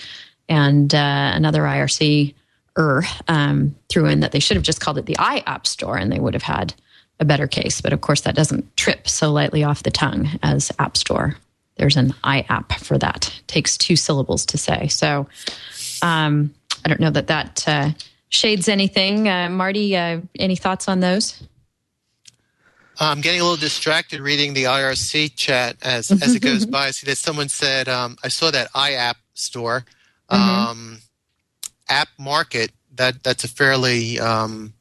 And uh, another IRC er, um, threw in that they should have just called it the i App Store and they would have had a better case. But of course, that doesn't trip so lightly off the tongue as App Store. There's an i app for that. It takes two syllables to say. So um, I don't know that that uh, shades anything. Uh, Marty, uh, any thoughts on those? I'm getting a little distracted reading the IRC chat as as it goes by. I see that someone said um, I saw that iApp store, mm-hmm. um, app market. That that's a fairly um,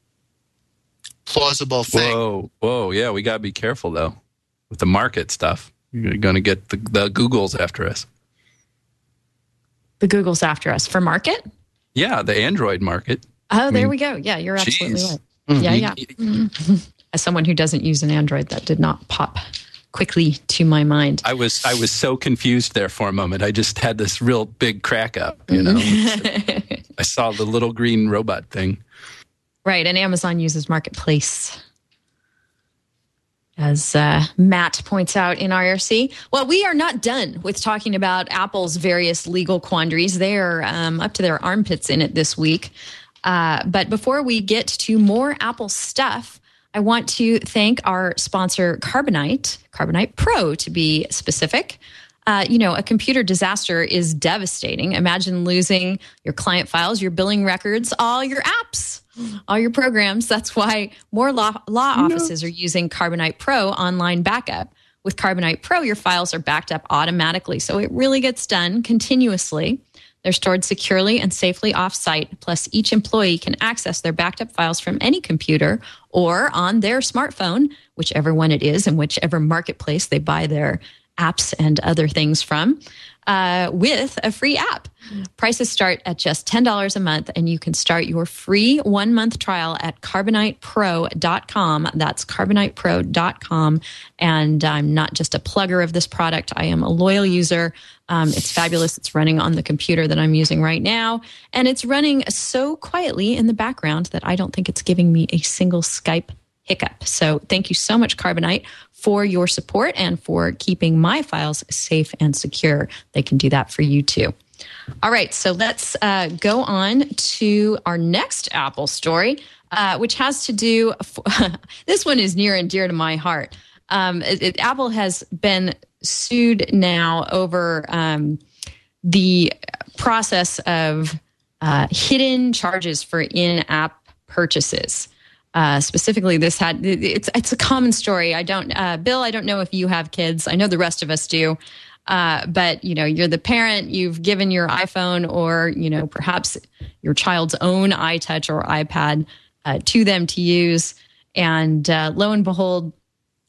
plausible thing. Whoa, whoa, yeah, we got to be careful though with the market stuff. You're going to get the, the Googles after us. The Googles after us for market. Yeah, the Android market. Oh, I there we go. Yeah, you're absolutely geez. right. Mm-hmm. Yeah, yeah. Mm-hmm as someone who doesn't use an Android, that did not pop quickly to my mind. I was I was so confused there for a moment. I just had this real big crack up, you know. I saw the little green robot thing. Right, and Amazon uses Marketplace. As uh, Matt points out in IRC. Well, we are not done with talking about Apple's various legal quandaries. They are um, up to their armpits in it this week. Uh, but before we get to more Apple stuff, I want to thank our sponsor, Carbonite, Carbonite Pro to be specific. Uh, you know, a computer disaster is devastating. Imagine losing your client files, your billing records, all your apps, all your programs. That's why more law, law offices are using Carbonite Pro online backup. With Carbonite Pro, your files are backed up automatically. So it really gets done continuously. They're stored securely and safely off-site. Plus, each employee can access their backed up files from any computer or on their smartphone, whichever one it is, and whichever marketplace they buy their apps and other things from uh, with a free app. Prices start at just $10 a month, and you can start your free one month trial at carbonitepro.com. That's carbonitepro.com. And I'm not just a plugger of this product, I am a loyal user. Um, it's fabulous. It's running on the computer that I'm using right now. And it's running so quietly in the background that I don't think it's giving me a single Skype hiccup. So thank you so much, Carbonite, for your support and for keeping my files safe and secure. They can do that for you too. All right, so let's uh, go on to our next Apple story, uh, which has to do. this one is near and dear to my heart. Um, it, it, Apple has been sued now over um, the process of uh, hidden charges for in-app purchases. Uh, specifically, this had it's it's a common story. I don't, uh, Bill. I don't know if you have kids. I know the rest of us do. Uh, but you know, you're the parent. You've given your iPhone or you know perhaps your child's own iTouch or iPad uh, to them to use, and uh, lo and behold,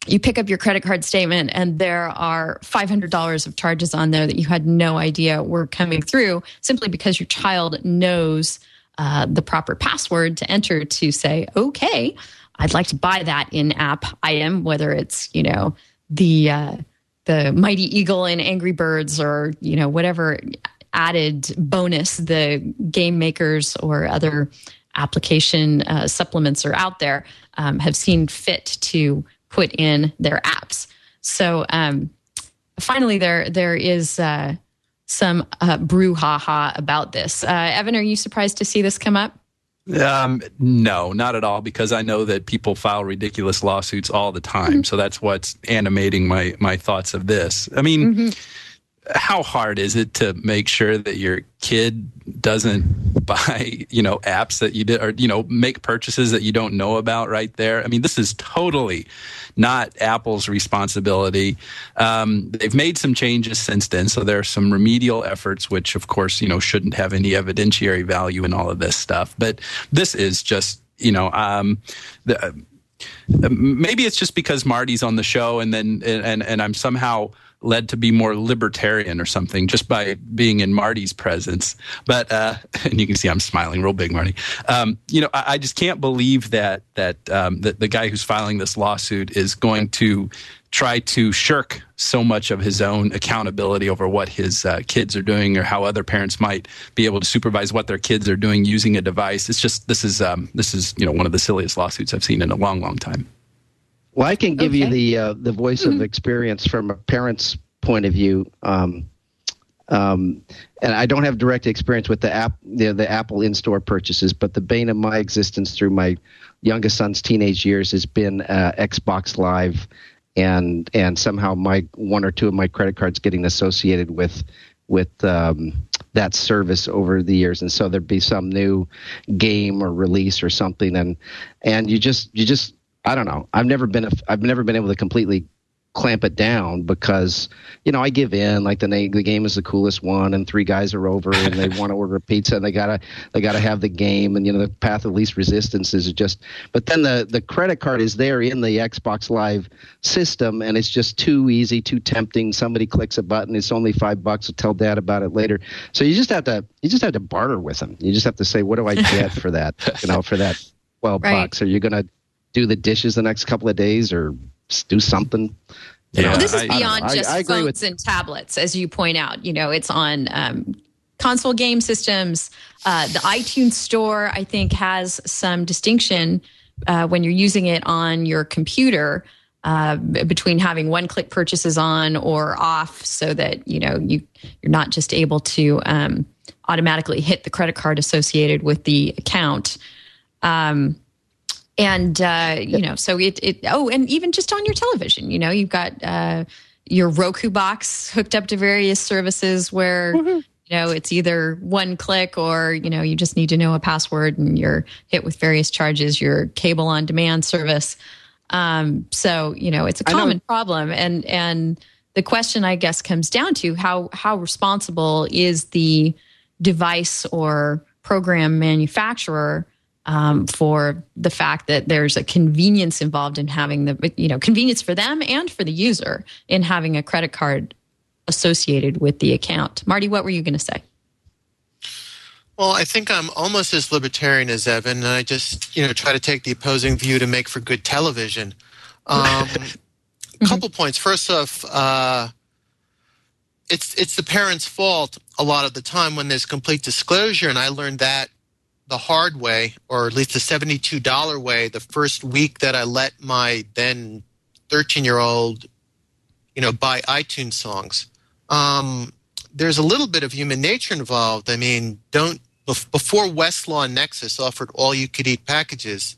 you pick up your credit card statement and there are $500 of charges on there that you had no idea were coming through simply because your child knows uh, the proper password to enter to say, okay, I'd like to buy that in app item, whether it's, you know, the, uh, the Mighty Eagle in Angry Birds or, you know, whatever added bonus the game makers or other application uh, supplements are out there um, have seen fit to put in their apps. So um, finally, there there is uh, some uh, brouhaha about this. Uh, Evan, are you surprised to see this come up? Um, no, not at all, because I know that people file ridiculous lawsuits all the time. Mm-hmm. So that's what's animating my my thoughts of this. I mean. Mm-hmm how hard is it to make sure that your kid doesn't buy you know apps that you did or you know make purchases that you don't know about right there i mean this is totally not apple's responsibility. Um, they've made some changes since then so there are some remedial efforts which of course you know shouldn't have any evidentiary value in all of this stuff. But this is just you know um, the maybe it's just because Marty's on the show, and then and and I'm somehow led to be more libertarian or something just by being in Marty's presence. But uh, and you can see I'm smiling real big, Marty. Um, you know, I, I, just can't believe that that um, that the guy who's filing this lawsuit is going to try to shirk so much of his own accountability over what his uh, kids are doing or how other parents might be able to supervise what their kids are doing using a device. It's just this is um, this is you know one of the silliest lawsuits I've seen in a long, long time. Well, I can give okay. you the uh, the voice mm-hmm. of experience from a parent's point of view. Um, um, and I don't have direct experience with the app, the, the Apple in-store purchases, but the bane of my existence through my youngest son's teenage years has been uh, Xbox Live, and and somehow my one or two of my credit cards getting associated with with um, that service over the years, and so there'd be some new game or release or something, and and you just you just I don't know. I've never been a, I've never been able to completely clamp it down because you know I give in like the the game is the coolest one and three guys are over and they want to order a pizza and they gotta they gotta have the game and you know the path of least resistance is just but then the the credit card is there in the Xbox Live system and it's just too easy too tempting. Somebody clicks a button it's only five bucks I'll tell dad about it later. So you just have to you just have to barter with them. You just have to say what do I get for that? You know for that 12 right. bucks? Are you gonna do the dishes the next couple of days or do something. Yeah, well, this is beyond I, just I, I phones with- and tablets, as you point out. You know, it's on um, console game systems. Uh, the iTunes Store, I think, has some distinction uh, when you're using it on your computer uh, between having one-click purchases on or off, so that you know you you're not just able to um, automatically hit the credit card associated with the account. Um, and uh, you know so it, it oh and even just on your television you know you've got uh, your roku box hooked up to various services where mm-hmm. you know it's either one click or you know you just need to know a password and you're hit with various charges your cable on demand service. Um, so you know it's a common problem. And and the question i guess comes down to how how responsible is the device or program manufacturer um, for the fact that there's a convenience involved in having the you know convenience for them and for the user in having a credit card associated with the account. Marty, what were you going to say? Well, I think I'm almost as libertarian as Evan, and I just you know try to take the opposing view to make for good television. Um, a couple points. First off, uh, it's it's the parents' fault a lot of the time when there's complete disclosure, and I learned that the hard way, or at least the $72 way, the first week that I let my then 13 year old, you know, buy iTunes songs. Um, there's a little bit of human nature involved. I mean, don't before Westlaw and Nexis offered all you could eat packages,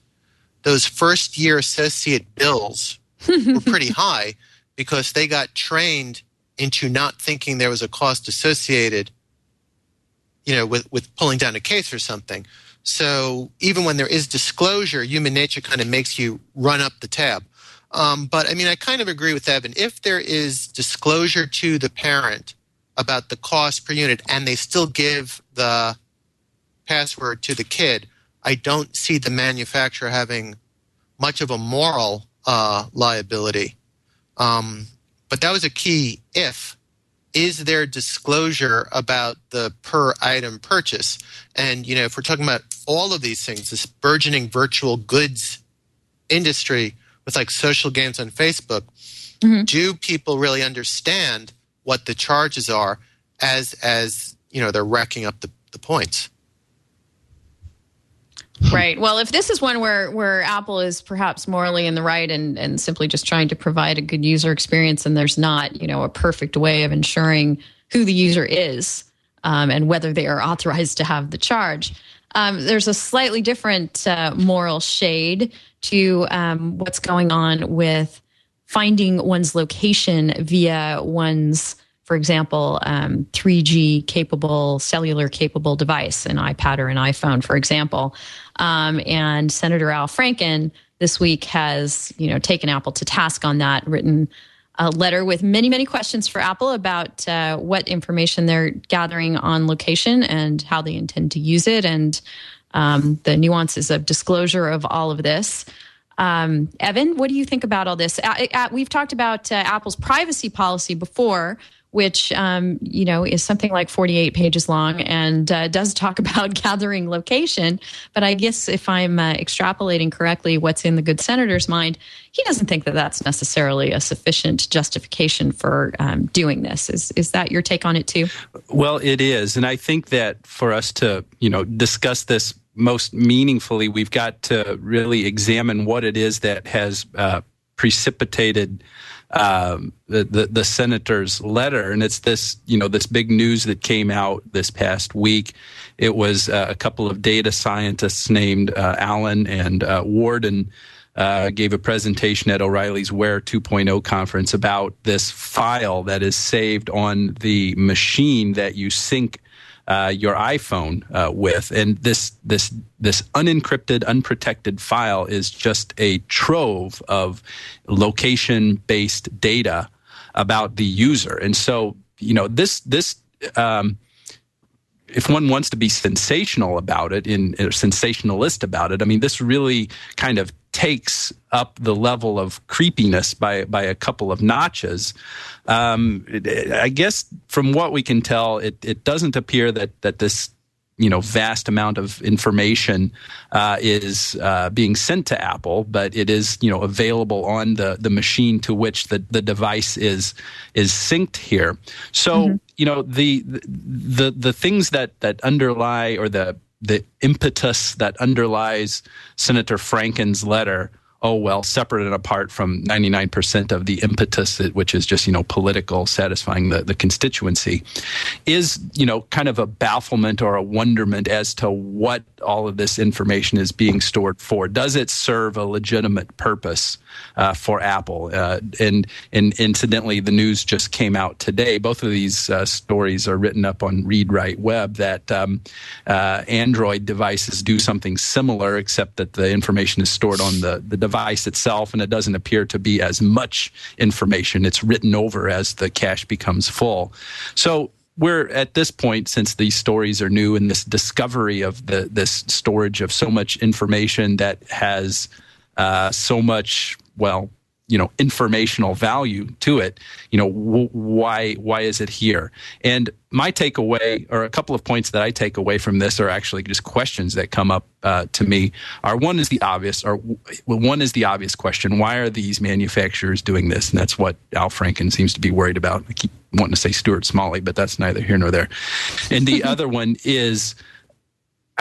those first year associate bills were pretty high because they got trained into not thinking there was a cost associated you know with, with pulling down a case or something so even when there is disclosure, human nature kind of makes you run up the tab. Um, but I mean, I kind of agree with Evan. If there is disclosure to the parent about the cost per unit and they still give the password to the kid, I don't see the manufacturer having much of a moral uh, liability. Um, but that was a key if is there disclosure about the per item purchase? And, you know, if we're talking about all of these things, this burgeoning virtual goods industry with like social games on Facebook, mm-hmm. do people really understand what the charges are as, as, you know, they're racking up the, the points? Right. Well, if this is one where where Apple is perhaps morally in the right and and simply just trying to provide a good user experience, and there's not you know a perfect way of ensuring who the user is um, and whether they are authorized to have the charge. Um, there's a slightly different uh, moral shade to um, what's going on with finding one's location via one's for example, um, 3G capable, cellular capable device, an iPad or an iPhone, for example. Um, and Senator Al Franken this week has, you know, taken Apple to task on that, written a letter with many, many questions for Apple about uh, what information they're gathering on location and how they intend to use it, and um, the nuances of disclosure of all of this. Um, Evan, what do you think about all this? We've talked about uh, Apple's privacy policy before, which um, you know is something like 48 pages long and uh, does talk about gathering location. But I guess if I'm uh, extrapolating correctly, what's in the good senator's mind, he doesn't think that that's necessarily a sufficient justification for um, doing this. Is is that your take on it too? Well, it is, and I think that for us to you know discuss this most meaningfully, we've got to really examine what it is that has uh, precipitated um, the, the, the senator's letter, and it's this you know this big news that came out this past week. It was uh, a couple of data scientists named uh, Allan and uh, Warden. Uh, gave a presentation at O'Reilly's Where 2.0 conference about this file that is saved on the machine that you sync uh, your iPhone uh, with, and this this this unencrypted, unprotected file is just a trove of location-based data about the user, and so you know this this. Um, if one wants to be sensational about it, in sensationalist about it, I mean, this really kind of takes up the level of creepiness by by a couple of notches. Um, I guess from what we can tell, it, it doesn't appear that that this you know vast amount of information uh, is uh, being sent to Apple, but it is you know available on the the machine to which the the device is is synced here. So mm-hmm. you know the the the things that that underlie or the the impetus that underlies Senator Franken's letter oh well separate and apart from 99% of the impetus which is just you know political satisfying the, the constituency is you know kind of a bafflement or a wonderment as to what all of this information is being stored for. Does it serve a legitimate purpose uh, for apple? Uh, and and incidentally the news just came out today. Both of these uh, stories are written up on read write web that um, uh, android devices do something similar except that the information is stored on the, the device device itself, and it doesn't appear to be as much information. It's written over as the cache becomes full. So we're at this point since these stories are new and this discovery of the this storage of so much information that has uh, so much well you know informational value to it you know w- why why is it here? And my takeaway or a couple of points that i take away from this are actually just questions that come up uh, to me. Are one is the obvious or well, one is the obvious question. Why are these manufacturers doing this? And that's what al franken seems to be worried about. I keep wanting to say stuart smalley but that's neither here nor there. And the other one is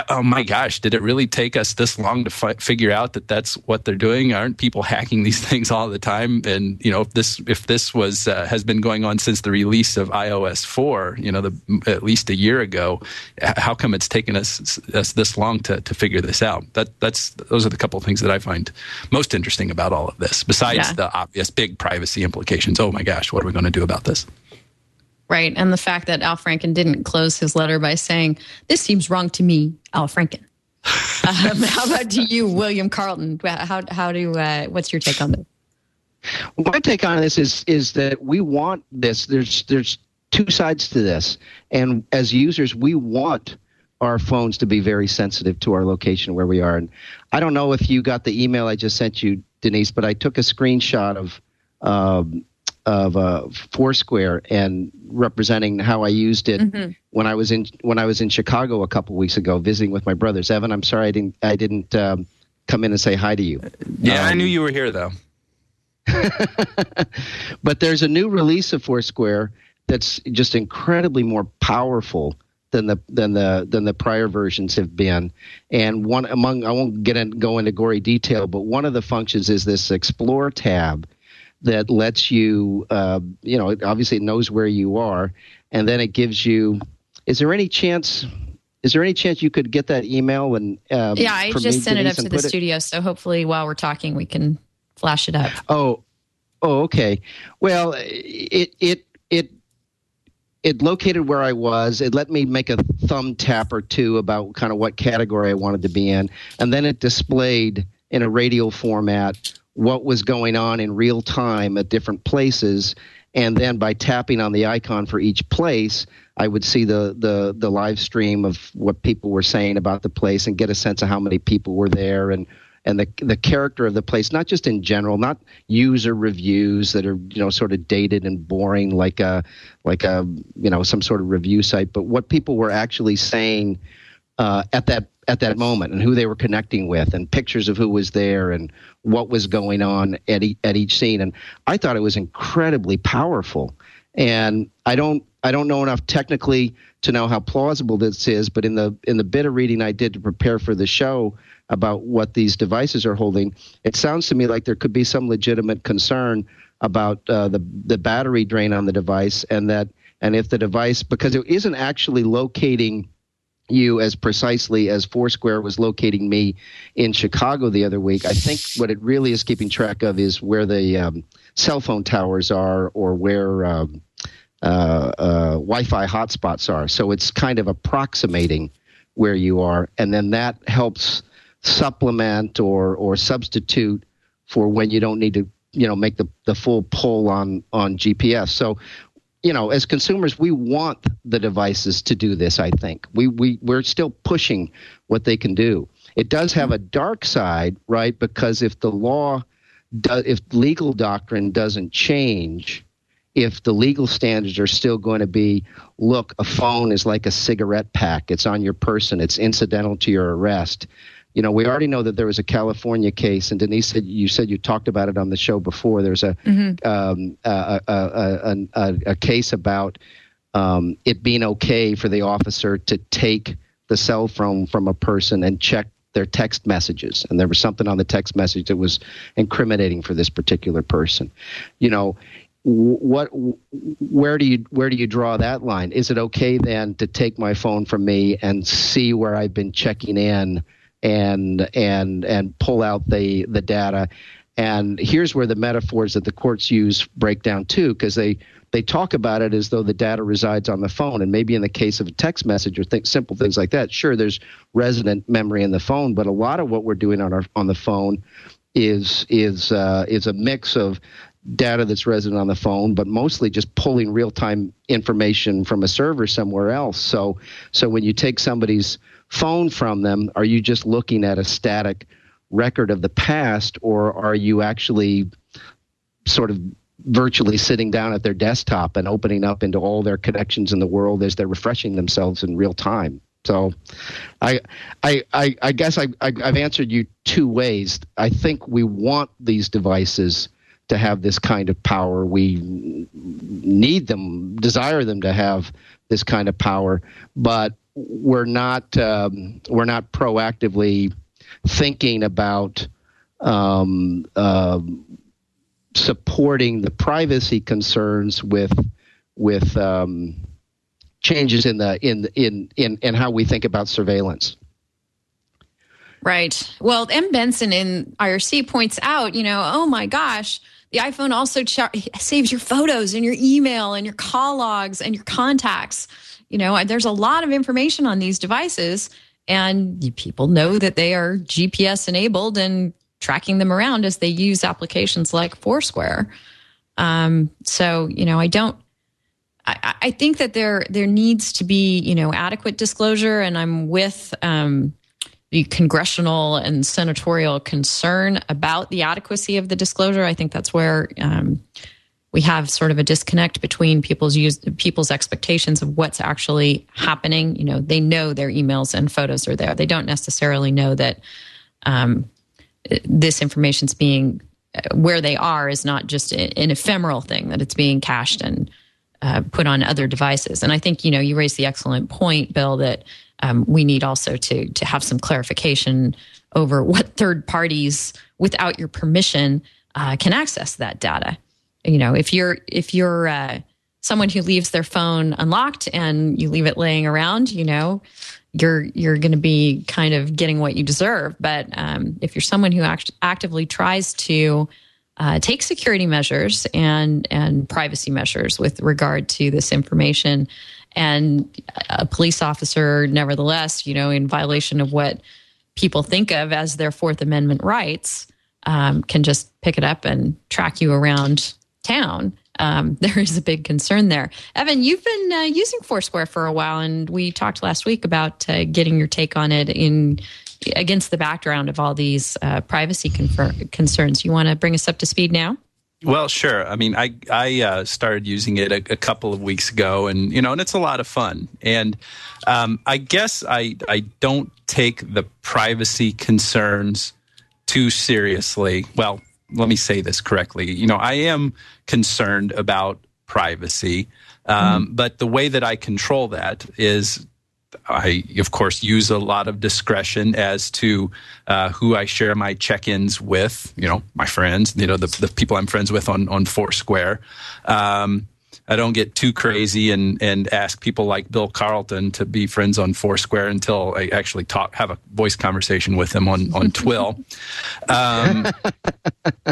oh my gosh, did it really take us this long to fi- figure out that that's what they're doing? Aren't people hacking these things all the time? And you know, if this if this was uh, has been going on since the release of iOS four, you know, the, at least a year ago, how come it's taken us, us this long to, to figure this out? That that's those are the couple of things that I find most interesting about all of this. Besides yeah. the obvious big privacy implications. Oh my gosh, what are we going to do about this? Right. And the fact that Al Franken didn't close his letter by saying, This seems wrong to me, Al Franken. um, how about to you, William Carleton? How, how do, uh, what's your take on this? my take on this is is that we want this. There's there's two sides to this, and as users, we want our phones to be very sensitive to our location where we are. And I don't know if you got the email I just sent you, Denise, but I took a screenshot of um, of uh, Foursquare and representing how I used it mm-hmm. when I was in when I was in Chicago a couple weeks ago visiting with my brothers. Evan, I'm sorry I didn't I didn't um, come in and say hi to you. Yeah, um, I knew you were here though. but there's a new release of Foursquare that's just incredibly more powerful than the than the than the prior versions have been. And one among I won't get in, go into gory detail, but one of the functions is this Explore tab that lets you, uh, you know, obviously it knows where you are, and then it gives you. Is there any chance? Is there any chance you could get that email and? Um, yeah, I just sent it up to the studio, so hopefully while we're talking, we can flash it up. Oh, oh, okay. Well, it it it it located where I was. It let me make a thumb tap or two about kind of what category I wanted to be in, and then it displayed in a radial format what was going on in real time at different places. And then by tapping on the icon for each place, I would see the, the, the live stream of what people were saying about the place and get a sense of how many people were there and, and the the character of the place, not just in general, not user reviews that are you know sort of dated and boring like a like a you know some sort of review site, but what people were actually saying uh, at that at that moment and who they were connecting with and pictures of who was there and what was going on at, e- at each scene. And i thought it was incredibly powerful. And i don't i don't know enough technically to know how plausible this is but in the in the bit of reading i did to prepare for the show about what these devices are holding it sounds to me like there could be some legitimate concern about uh, the the battery drain on the device and that and if the device because it isn't actually locating you as precisely as Foursquare was locating me in Chicago the other week. I think what it really is keeping track of is where the um, cell phone towers are or where um, uh, uh, Wi-Fi hotspots are. So it's kind of approximating where you are, and then that helps supplement or or substitute for when you don't need to you know make the, the full pull on on GPS. So you know, as consumers, we want the devices to do this. I think we we we're still pushing what they can do. It does have a dark side, right? Because if the law, do, if legal doctrine doesn't change, if the legal standards are still going to be, look, a phone is like a cigarette pack. It's on your person. It's incidental to your arrest you know, we already know that there was a California case, and Denise said you said you talked about it on the show before. There's a mm-hmm. um, a, a, a, a, case about um, it being okay for the officer to take the cell phone from a person and check their text messages, and there was something on the text message that was incriminating for this particular person. You know, what where do you where do you draw that line? Is it okay then to take my phone from me and see where I've been checking in? And and and pull out the the data. And here's where the metaphors that the courts use break down too, because they they talk about it as though the data resides on the phone. And maybe in the case of a text message or th- simple things like that, sure, there's resident memory in the phone, but a lot of what we're doing on our on the phone is is uh, is a mix of data that's resident on the phone, but mostly just pulling real time information from a server somewhere else. So so when you take somebody's phone from them, are you just looking at a static record of the past, or are you actually sort of virtually sitting down at their desktop and opening up into all their connections in the world as they're refreshing themselves in real time? So, I, I, I, I guess I, I, I've answered you two ways. I think we want these devices to have this kind of power. We need them, desire them to have this kind of power, but we're not um, we're not proactively thinking about um, uh, supporting the privacy concerns with with um, changes in the in in in in how we think about surveillance. Right. Well, M. Benson in IRC points out, you know, oh my gosh, the iPhone also saves your photos and your email and your call logs and your contacts you know, there's a lot of information on these devices, and people know that they are GPS enabled and tracking them around as they use applications like Foursquare. Um, so, you know, I don't. I, I, think that there there needs to be you know adequate disclosure, and I'm with um, the congressional and senatorial concern about the adequacy of the disclosure. I think that's where um, we have sort of a disconnect between people's use people's expectations of what's actually happening. You know, they know their emails and photos are there. They don't necessarily know that um, this information's being where they are is not just an ephemeral thing that it's being cached and uh, put on other devices. And I think you know you raised the excellent point, Bill, that um, we need also to to have some clarification over what third parties, without your permission, uh, can access that data you know if you're if you're uh, someone who leaves their phone unlocked and you leave it laying around you know you're you're going to be kind of getting what you deserve. But um, if you're someone who act- actively tries to uh, take security measures and and privacy measures with regard to this information and a police officer nevertheless you know in violation of what people think of as their fourth amendment rights um, can just pick it up and track you around town, um, there is a big concern there. Evan, you've been uh, using Foursquare for a while, and we talked last week about uh, getting your take on it in against the background of all these uh, privacy confer- concerns. You want to bring us up to speed now? Well, sure. I mean, I I uh, started using it a, a, couple of weeks ago, and you know, and it's a lot of fun. And um, I guess I I don't take the privacy concerns too seriously. Well, let me say this correctly. You know, I am concerned about privacy, um, mm-hmm. but the way that I control that is I, of course, use a lot of discretion as to uh, who I share my check-ins with. You know, my friends. You know, the, the people I'm friends with on on Foursquare. Um, I don't get too crazy and and ask people like Bill Carleton to be friends on Foursquare until I actually talk, have a voice conversation with him on on TWiL. Um,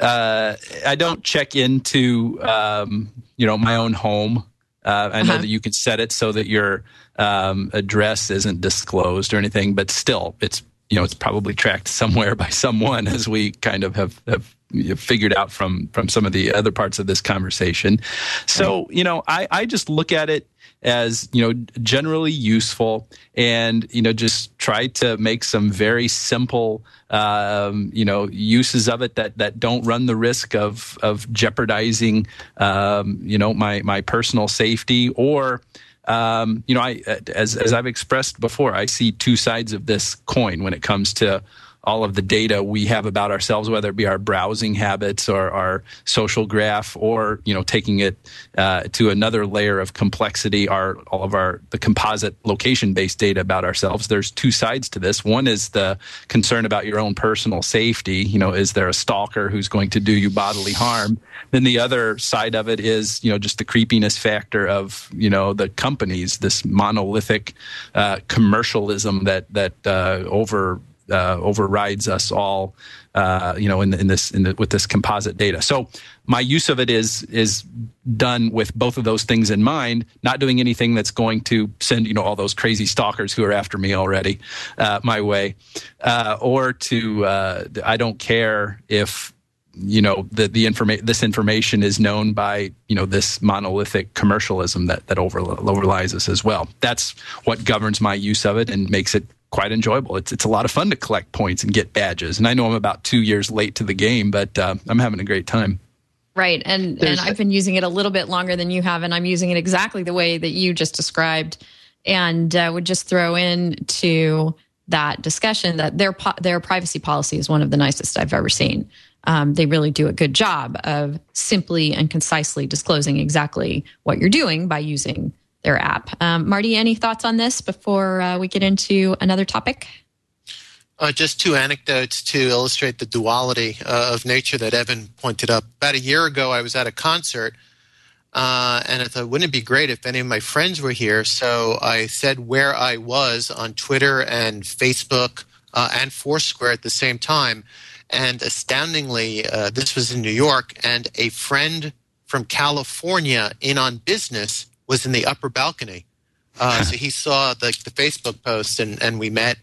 uh, I don't check into um, you know my own home. Uh, I know uh-huh. that you can set it so that your um, address isn't disclosed or anything, but still, it's you know it's probably tracked somewhere by someone, as we kind of have, have figured out from from some of the other parts of this conversation. So you know, I I just look at it as you know generally useful and you know just try to make some very simple um, you know uses of it that that don't run the risk of of jeopardizing um, you know my my personal safety or um, you know I as as I've expressed before I see two sides of this coin when it comes to all of the data we have about ourselves, whether it be our browsing habits or our social graph, or you know, taking it uh, to another layer of complexity, our all of our the composite location-based data about ourselves. There's two sides to this. One is the concern about your own personal safety. You know, is there a stalker who's going to do you bodily harm? Then the other side of it is, you know, just the creepiness factor of, you know, the companies, this monolithic uh, commercialism that that uh, over uh, overrides us all, uh, you know, in, in this in the, with this composite data. So my use of it is is done with both of those things in mind. Not doing anything that's going to send you know all those crazy stalkers who are after me already uh, my way, uh, or to uh, I don't care if you know the the information this information is known by you know this monolithic commercialism that that over, overlies us as well that's what governs my use of it and makes it quite enjoyable. It's it's a lot of fun to collect points and get badges. And I know I'm about two years late to the game, but uh, I'm having a great time. Right, and There's, and I've been using it a little bit longer than you have, and I'm using it exactly the way that you just described. And uh, would just throw in to that discussion that their their privacy policy is one of the nicest I've ever seen. Um, they really do a good job of simply and concisely disclosing exactly what you're doing by using their app. Um, Marty, any thoughts on this before uh, we get into another topic? Uh, just two anecdotes to illustrate the duality uh, of nature that Evan pointed up. About a year ago, I was at a concert, uh, and I thought, wouldn't it be great if any of my friends were here? So I said where I was on Twitter and Facebook uh, and Foursquare at the same time. And astoundingly, uh, this was in New York, and a friend from California in on business was in the upper balcony. Uh, so he saw the, the Facebook post and, and we met,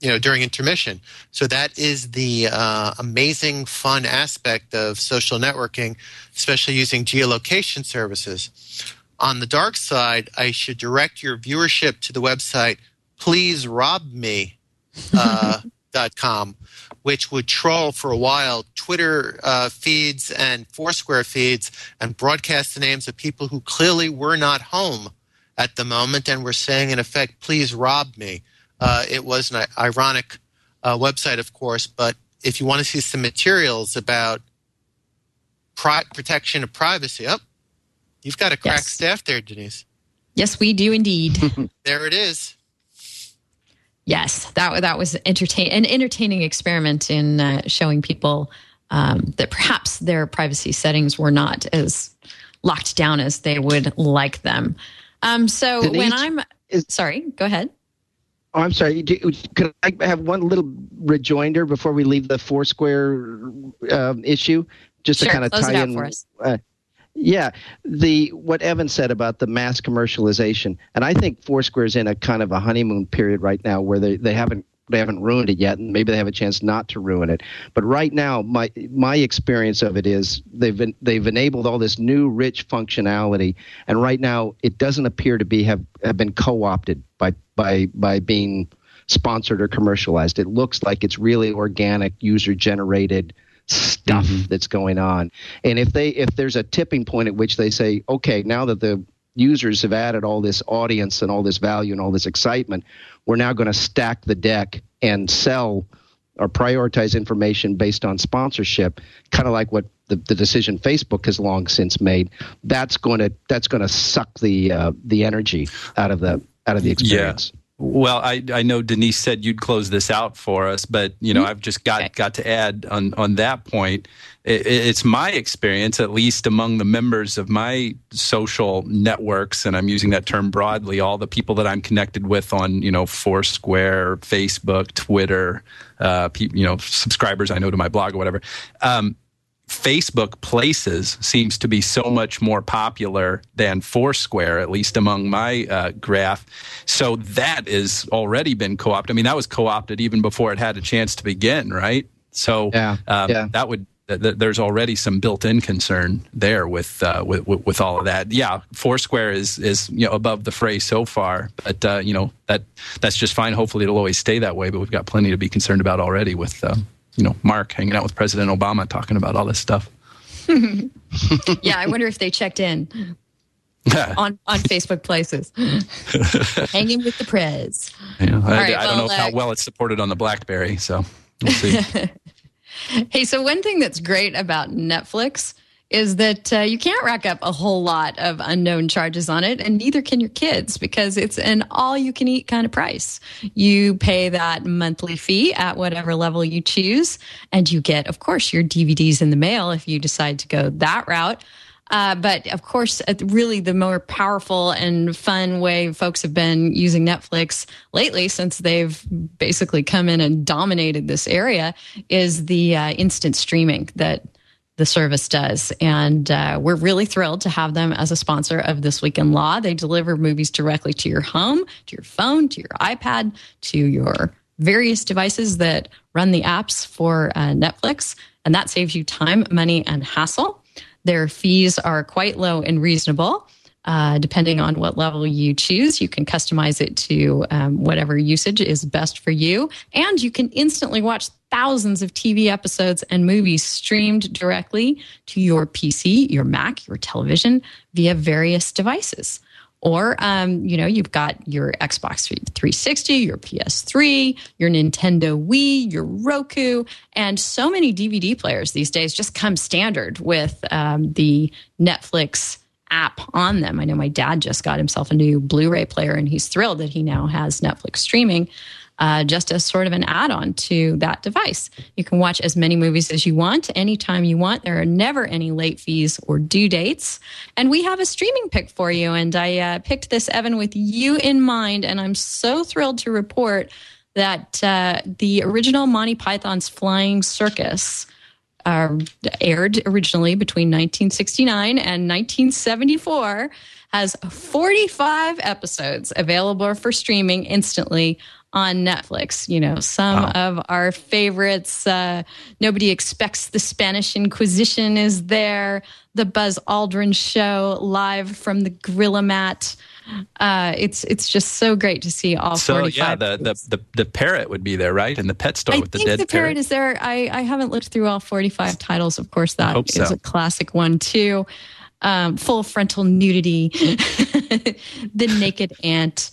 you know, during intermission. So that is the uh, amazing, fun aspect of social networking, especially using geolocation services. On the dark side, I should direct your viewership to the website pleaserobme.com, uh, .com, which would troll for a while Twitter uh, feeds and Foursquare feeds and broadcast the names of people who clearly were not home at the moment and were saying, in effect, please rob me. Uh, it was an ironic uh, website, of course, but if you want to see some materials about pri- protection of privacy, oh, you've got a crack yes. staff there, Denise. Yes, we do indeed. there it is. Yes, that that was entertain an entertaining experiment in uh, showing people um, that perhaps their privacy settings were not as locked down as they would like them. Um, so Denise, when I'm is, sorry, go ahead. Oh, I'm sorry. Could I have one little rejoinder before we leave the Foursquare um, issue, just sure, to kind of tie in? Uh, yeah, the what Evan said about the mass commercialization, and I think Foursquare's in a kind of a honeymoon period right now where they, they haven't they haven't ruined it yet, and maybe they have a chance not to ruin it. But right now, my my experience of it is they've been, they've enabled all this new rich functionality, and right now it doesn't appear to be have, have been co opted by by by being sponsored or commercialized. It looks like it's really organic, user generated stuff mm-hmm. that's going on. And if they if there's a tipping point at which they say, okay, now that the users have added all this audience and all this value and all this excitement, we're now going to stack the deck and sell or prioritize information based on sponsorship, kind of like what the, the decision Facebook has long since made. That's going to that's going to suck the uh, the energy out of the out of the experience. Yeah. Well, I, I know Denise said you'd close this out for us, but you know mm-hmm. I've just got got to add on on that point. It, it's my experience, at least among the members of my social networks, and I'm using that term broadly. All the people that I'm connected with on you know Foursquare, Facebook, Twitter, uh, you know subscribers I know to my blog or whatever. Um, Facebook Places seems to be so much more popular than Foursquare, at least among my uh, graph. So that has already been co opted. I mean, that was co opted even before it had a chance to begin, right? So yeah, um, yeah. that would there's already some built-in concern there with, uh, with, with all of that. Yeah, Foursquare is is you know above the fray so far, but uh, you know that that's just fine. Hopefully, it'll always stay that way. But we've got plenty to be concerned about already with uh, you know, Mark hanging out with President Obama talking about all this stuff. yeah, I wonder if they checked in on on Facebook Places, hanging with the prez. Yeah, I, right, I, don't know uh, how well it's supported on the BlackBerry, so we'll see. hey, so one thing that's great about Netflix is that uh, you can't rack up a whole lot of unknown charges on it, and neither can your kids because it's an all you can eat kind of price. You pay that monthly fee at whatever level you choose, and you get, of course, your DVDs in the mail if you decide to go that route. Uh, but of course, really the more powerful and fun way folks have been using Netflix lately, since they've basically come in and dominated this area, is the uh, instant streaming that the service does. And uh, we're really thrilled to have them as a sponsor of This Week in Law. They deliver movies directly to your home, to your phone, to your iPad, to your various devices that run the apps for uh, Netflix. And that saves you time, money, and hassle. Their fees are quite low and reasonable. Uh, depending on what level you choose, you can customize it to um, whatever usage is best for you. And you can instantly watch thousands of TV episodes and movies streamed directly to your PC, your Mac, your television via various devices. Or, um, you know, you've got your Xbox 360, your PS3, your Nintendo Wii, your Roku, and so many DVD players these days just come standard with um, the Netflix app on them. I know my dad just got himself a new Blu ray player and he's thrilled that he now has Netflix streaming. Uh, just as sort of an add on to that device. You can watch as many movies as you want, anytime you want. There are never any late fees or due dates. And we have a streaming pick for you. And I uh, picked this, Evan, with you in mind. And I'm so thrilled to report that uh, the original Monty Python's Flying Circus uh, aired originally between 1969 and 1974 has 45 episodes available for streaming instantly on Netflix. You know, some wow. of our favorites. Uh, Nobody expects the Spanish Inquisition is there. The Buzz Aldrin Show live from the Grill-O-Mat. Uh, it's it's just so great to see all. So yeah, the, the, the the parrot would be there, right? And the pet store I with the dead the parrot, parrot is there. I I haven't looked through all forty five titles. Of course, that is so. a classic one too um, full frontal nudity, the naked ant,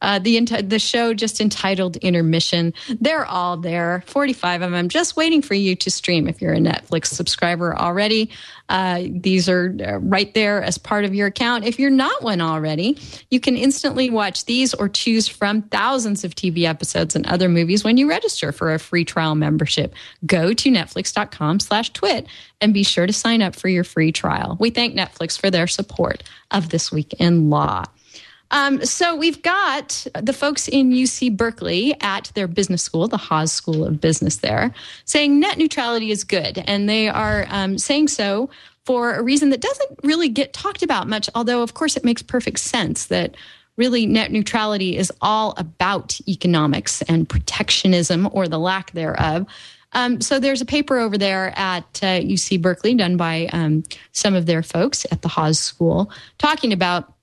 uh, the the show just entitled Intermission. They're all there, forty five of them, just waiting for you to stream. If you're a Netflix subscriber already, uh, these are uh, right there as part of your account. If you're not one already, you can instantly watch these or choose from thousands of TV episodes and other movies when you register for a free trial membership. Go to netflix.com slash twit and be sure to sign up for your free trial. We thank Netflix for their support of This Week in Law. Um, so we've got the folks in UC Berkeley at their business school, the Haas School of Business there, saying net neutrality is good. And they are um, saying so for a reason that doesn't really get talked about much, although, of course, it makes perfect sense that really net neutrality is all about economics and protectionism or the lack thereof. Um, so there's a paper over there at uh, UC Berkeley done by um, some of their folks at the Haas School talking about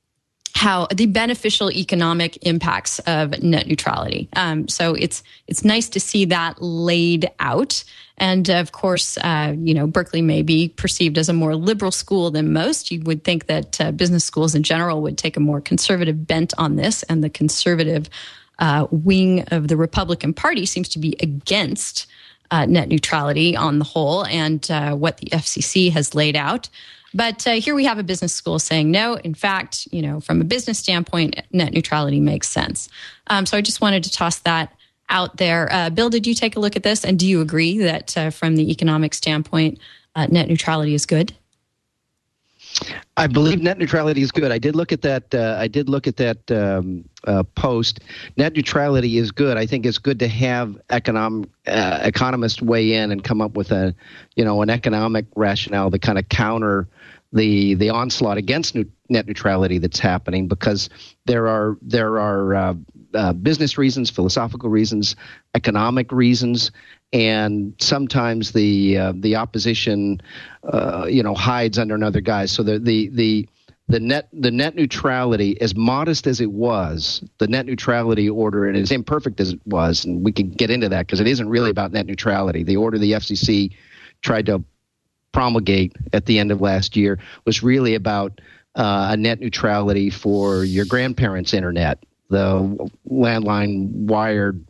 how the beneficial economic impacts of net neutrality. Um, so it's it's nice to see that laid out. And of course, uh, you know, Berkeley may be perceived as a more liberal school than most. You would think that uh, business schools in general would take a more conservative bent on this, and the conservative uh, wing of the Republican Party seems to be against uh, net neutrality on the whole and uh, what the FCC has laid out. But uh, here we have a business school saying no. In fact, you know, from a business standpoint, net neutrality makes sense. Um, so I just wanted to toss that out there. Uh, Bill, did you take a look at this? And do you agree that uh, from the economic standpoint, uh, net neutrality is good? I believe net neutrality is good. I did look at that. Uh, I did look at that um, uh, post. Net neutrality is good. I think it's good to have economic uh, economists weigh in and come up with a, you know, an economic rationale to kind of counter the the onslaught against net neutrality that's happening because there are there are uh, uh, business reasons, philosophical reasons, economic reasons, and sometimes the uh, the opposition, uh, you know, hides under another guise. So the the the the net the net neutrality, as modest as it was, the net neutrality order, and as imperfect as it was, and we can get into that because it isn't really about net neutrality. The order the FCC tried to promulgate at the end of last year was really about uh, a net neutrality for your grandparents' internet, the landline wired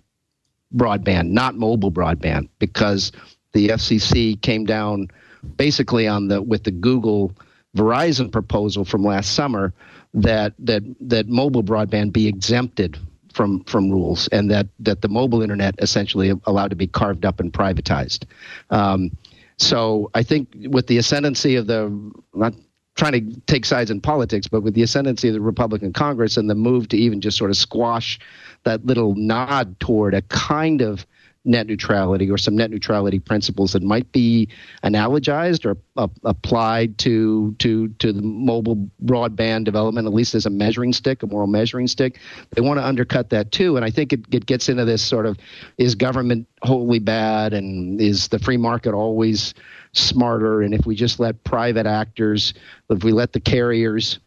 broadband, not mobile broadband, because the FCC came down basically on the with the Google Verizon proposal from last summer that that that mobile broadband be exempted from from rules and that that the mobile internet essentially allowed to be carved up and privatized. Um, so I think with the ascendancy of the not trying to take sides in politics, but with the ascendancy of the Republican Congress and the move to even just sort of squash that little nod toward a kind of net neutrality or some net neutrality principles that might be analogized or uh, applied to to to the mobile broadband development, at least as a measuring stick, a moral measuring stick. They want to undercut that too, and I think it, it gets into this sort of is government wholly bad and is the free market always smarter? And if we just let private actors, if we let the carriers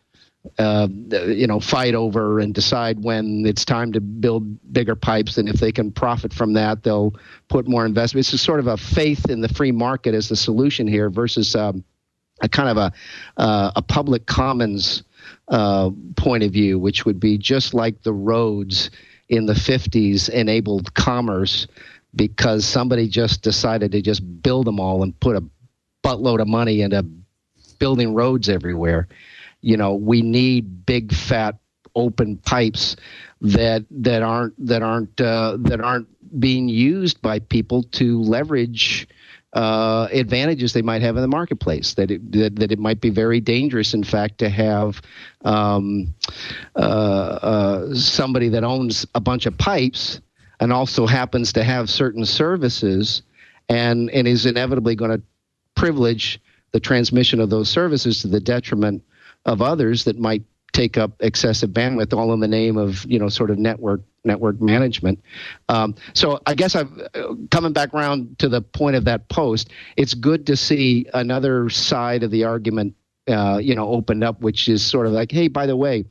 uh, you know, fight over and decide when it's time to build bigger pipes. And if they can profit from that, they'll put more investment. It's sort of a faith in the free market as the solution here versus um, a kind of a, uh, a public commons uh, point of view, which would be just like the roads in the 50s enabled commerce because somebody just decided to just build them all and put a buttload of money into building roads everywhere you know we need big fat open pipes that that aren't that aren't uh, that aren't being used by people to leverage uh, advantages they might have in the marketplace. That it, that, that it might be very dangerous, in fact, to have um, uh, uh somebody that owns a bunch of pipes and also happens to have certain services and and is inevitably going to privilege the transmission of those services to the detriment of others that might take up excessive bandwidth, all in the name of you know sort of network network management. Um, so I guess I'm coming back around to the point of that post. It's good to see another side of the argument, uh, you know, opened up, which is sort of like, hey, by the way,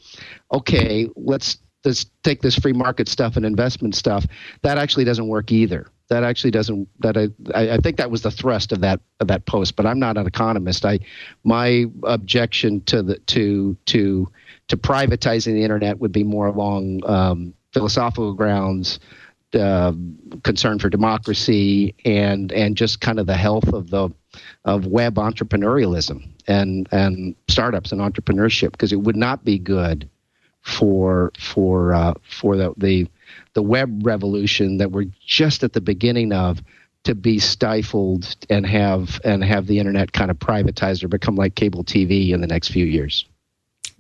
okay, let's let's take this free market stuff and investment stuff. That actually doesn't work either that actually doesn't that I, I think that was the thrust of that of that post but i'm not an economist. I my objection to the to to to privatizing the internet would be more along um, philosophical grounds uh, concern for democracy and and just kind of the health of the of web entrepreneurialism and and startups and entrepreneurship because it would not be good for for uh, for the, the the web revolution that we're just at the beginning of to be stifled and have and have the internet kind of privatized or become like cable TV in the next few years.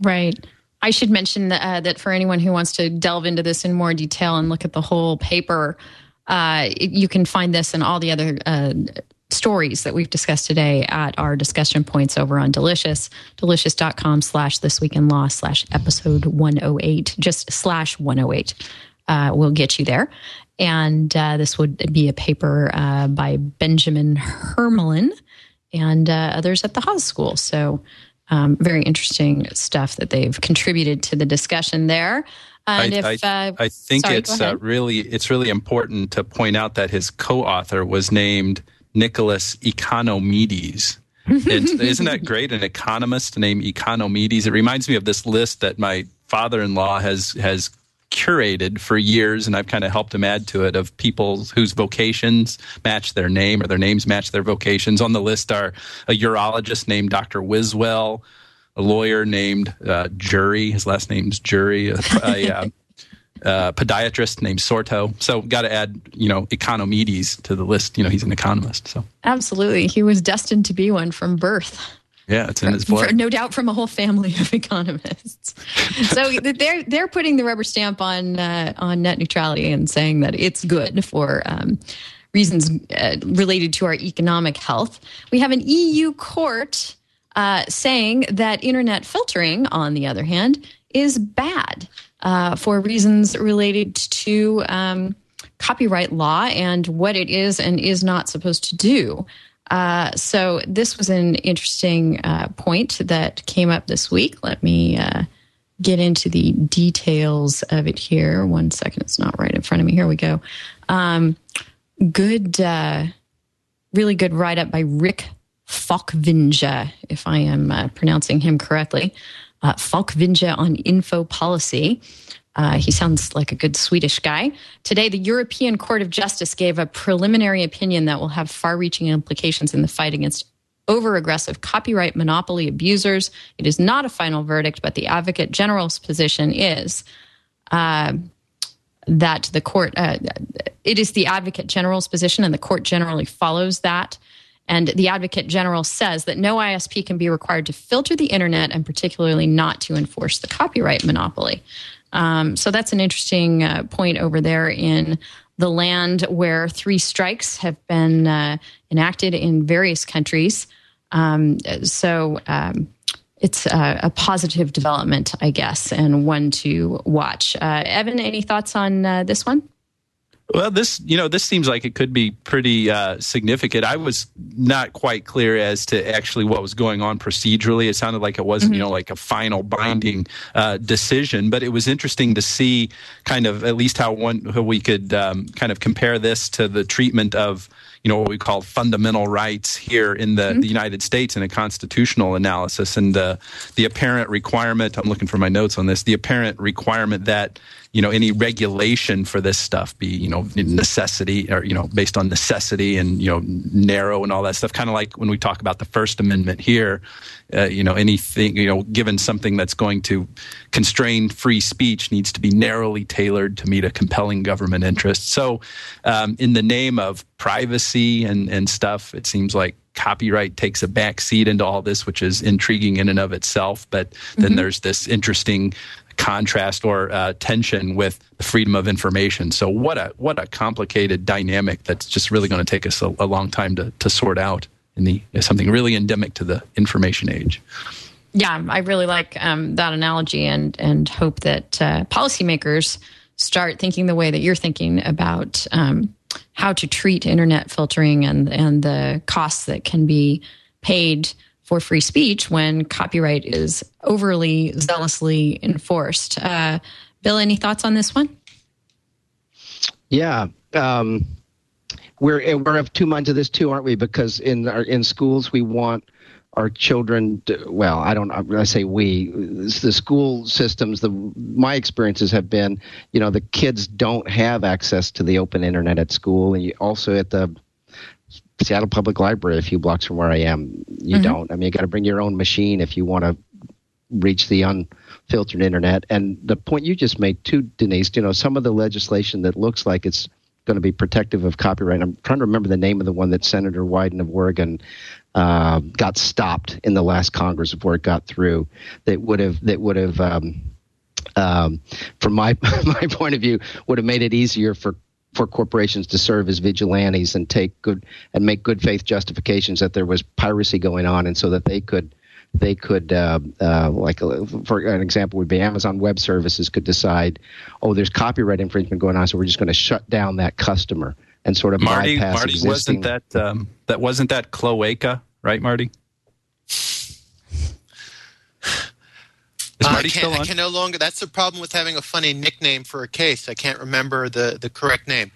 Right. I should mention that, uh, that for anyone who wants to delve into this in more detail and look at the whole paper, uh, you can find this and all the other uh, stories that we've discussed today at our discussion points over on Delicious, delicious.com slash this week in law slash episode 108, just slash 108 uh, will get you there. And uh, this would be a paper uh, by Benjamin Hermalin and uh, others at the Haas School. So um, very interesting stuff that they've contributed to the discussion there. And I, if, I, uh, I think sorry, it's uh, really it's really important to point out that his co-author was named Nicholas Economides. isn't that great? An economist named Economides. It reminds me of this list that my father-in-law has has curated for years, and I've kind of helped him add to it of people whose vocations match their name or their names match their vocations. On the list are a urologist named Dr. Wiswell, a lawyer named uh, Jury. His last name's Jury. A, a, uh, uh, podiatrist named Sorto. So got to add, you know, Economides to the list. You know, he's an economist. So absolutely, he was destined to be one from birth. Yeah, it's in his blood. no doubt from a whole family of economists. so they're they're putting the rubber stamp on uh, on net neutrality and saying that it's good for um, reasons uh, related to our economic health. We have an EU court uh, saying that internet filtering, on the other hand, is bad uh, for reasons related to um, copyright law and what it is and is not supposed to do. Uh, so this was an interesting uh, point that came up this week. Let me uh, get into the details of it here. One second, it's not right in front of me. Here we go. Um, good, uh, really good write up by Rick Falkvinge, if I am uh, pronouncing him correctly. Uh, Falkvinge on info policy. Uh, he sounds like a good Swedish guy. Today, the European Court of Justice gave a preliminary opinion that will have far reaching implications in the fight against over aggressive copyright monopoly abusers. It is not a final verdict, but the Advocate General's position is. Uh, that the court, uh, it is the Advocate General's position, and the court generally follows that. And the Advocate General says that no ISP can be required to filter the internet and particularly not to enforce the copyright monopoly. Um, so that's an interesting uh, point over there in the land where three strikes have been uh, enacted in various countries. Um, so um, it's a, a, positive development, I guess, and one to watch. Uh, Evan, any thoughts on uh, this one? Well, this you know this seems like it could be pretty uh, significant. I was not quite clear as to actually what was going on procedurally. It sounded like it wasn't mm-hmm. you know like a final binding uh, decision, but it was interesting to see kind of at least how one how we could um, kind of compare this to the treatment of you know what we call fundamental rights here in the, mm-hmm. the United States in a constitutional analysis, and the the apparent requirement. I'm looking for my notes on this. The apparent requirement that you know any regulation for this stuff be you know necessity or you know based on necessity and you know narrow and all that stuff kind of like when we talk about the first amendment here uh, you know anything you know given something that's going to constrain free speech needs to be narrowly tailored to meet a compelling government interest so um, in the name of privacy and and stuff it seems like copyright takes a back seat into all this, which is intriguing in and of itself. But then mm-hmm. there's this interesting contrast or uh, tension with the freedom of information. So what a what a complicated dynamic that's just really going to take us a, a, long time to, to sort out in the something really endemic to the information age. Yeah, I really like um, that analogy and and hope that uh, policymakers start thinking the way that you're thinking about um, how to treat internet filtering and and the costs that can be paid for free speech when copyright is overly zealously enforced. Uh, Bill, any thoughts on this one? Yeah. Um, we're we're of two minds of this too, aren't we? Because in our in schools we want our children to, well i don't i say we the school systems the my experiences have been you know the kids don't have access to the open internet at school and you also at the Seattle Public Library, a few blocks from where I am, you mm-hmm. don't. I mean, you got to bring your own machine if you want to reach the unfiltered internet. And the point you just made too, Denise, you know, some of the legislation that looks like it's going to be protective of copyright. I'm trying to remember the name of the one that Senator Wyden of Oregon uh, got stopped in the last Congress before it got through. That would have that would have. Um, um, from my my point of view, would have made it easier for for corporations to serve as vigilantes and take good and make good faith justifications that there was piracy going on, and so that they could they could uh, uh, like uh, for an example would be Amazon Web Services could decide, oh, there's copyright infringement going on, so we're just going to shut down that customer and sort of Marty, bypass Marty existing. wasn't that um, that wasn't that Cloaca, right, Marty? Is I Marty can't, still I can no longer. That's the problem with having a funny nickname for a case. I can't remember the, the correct name.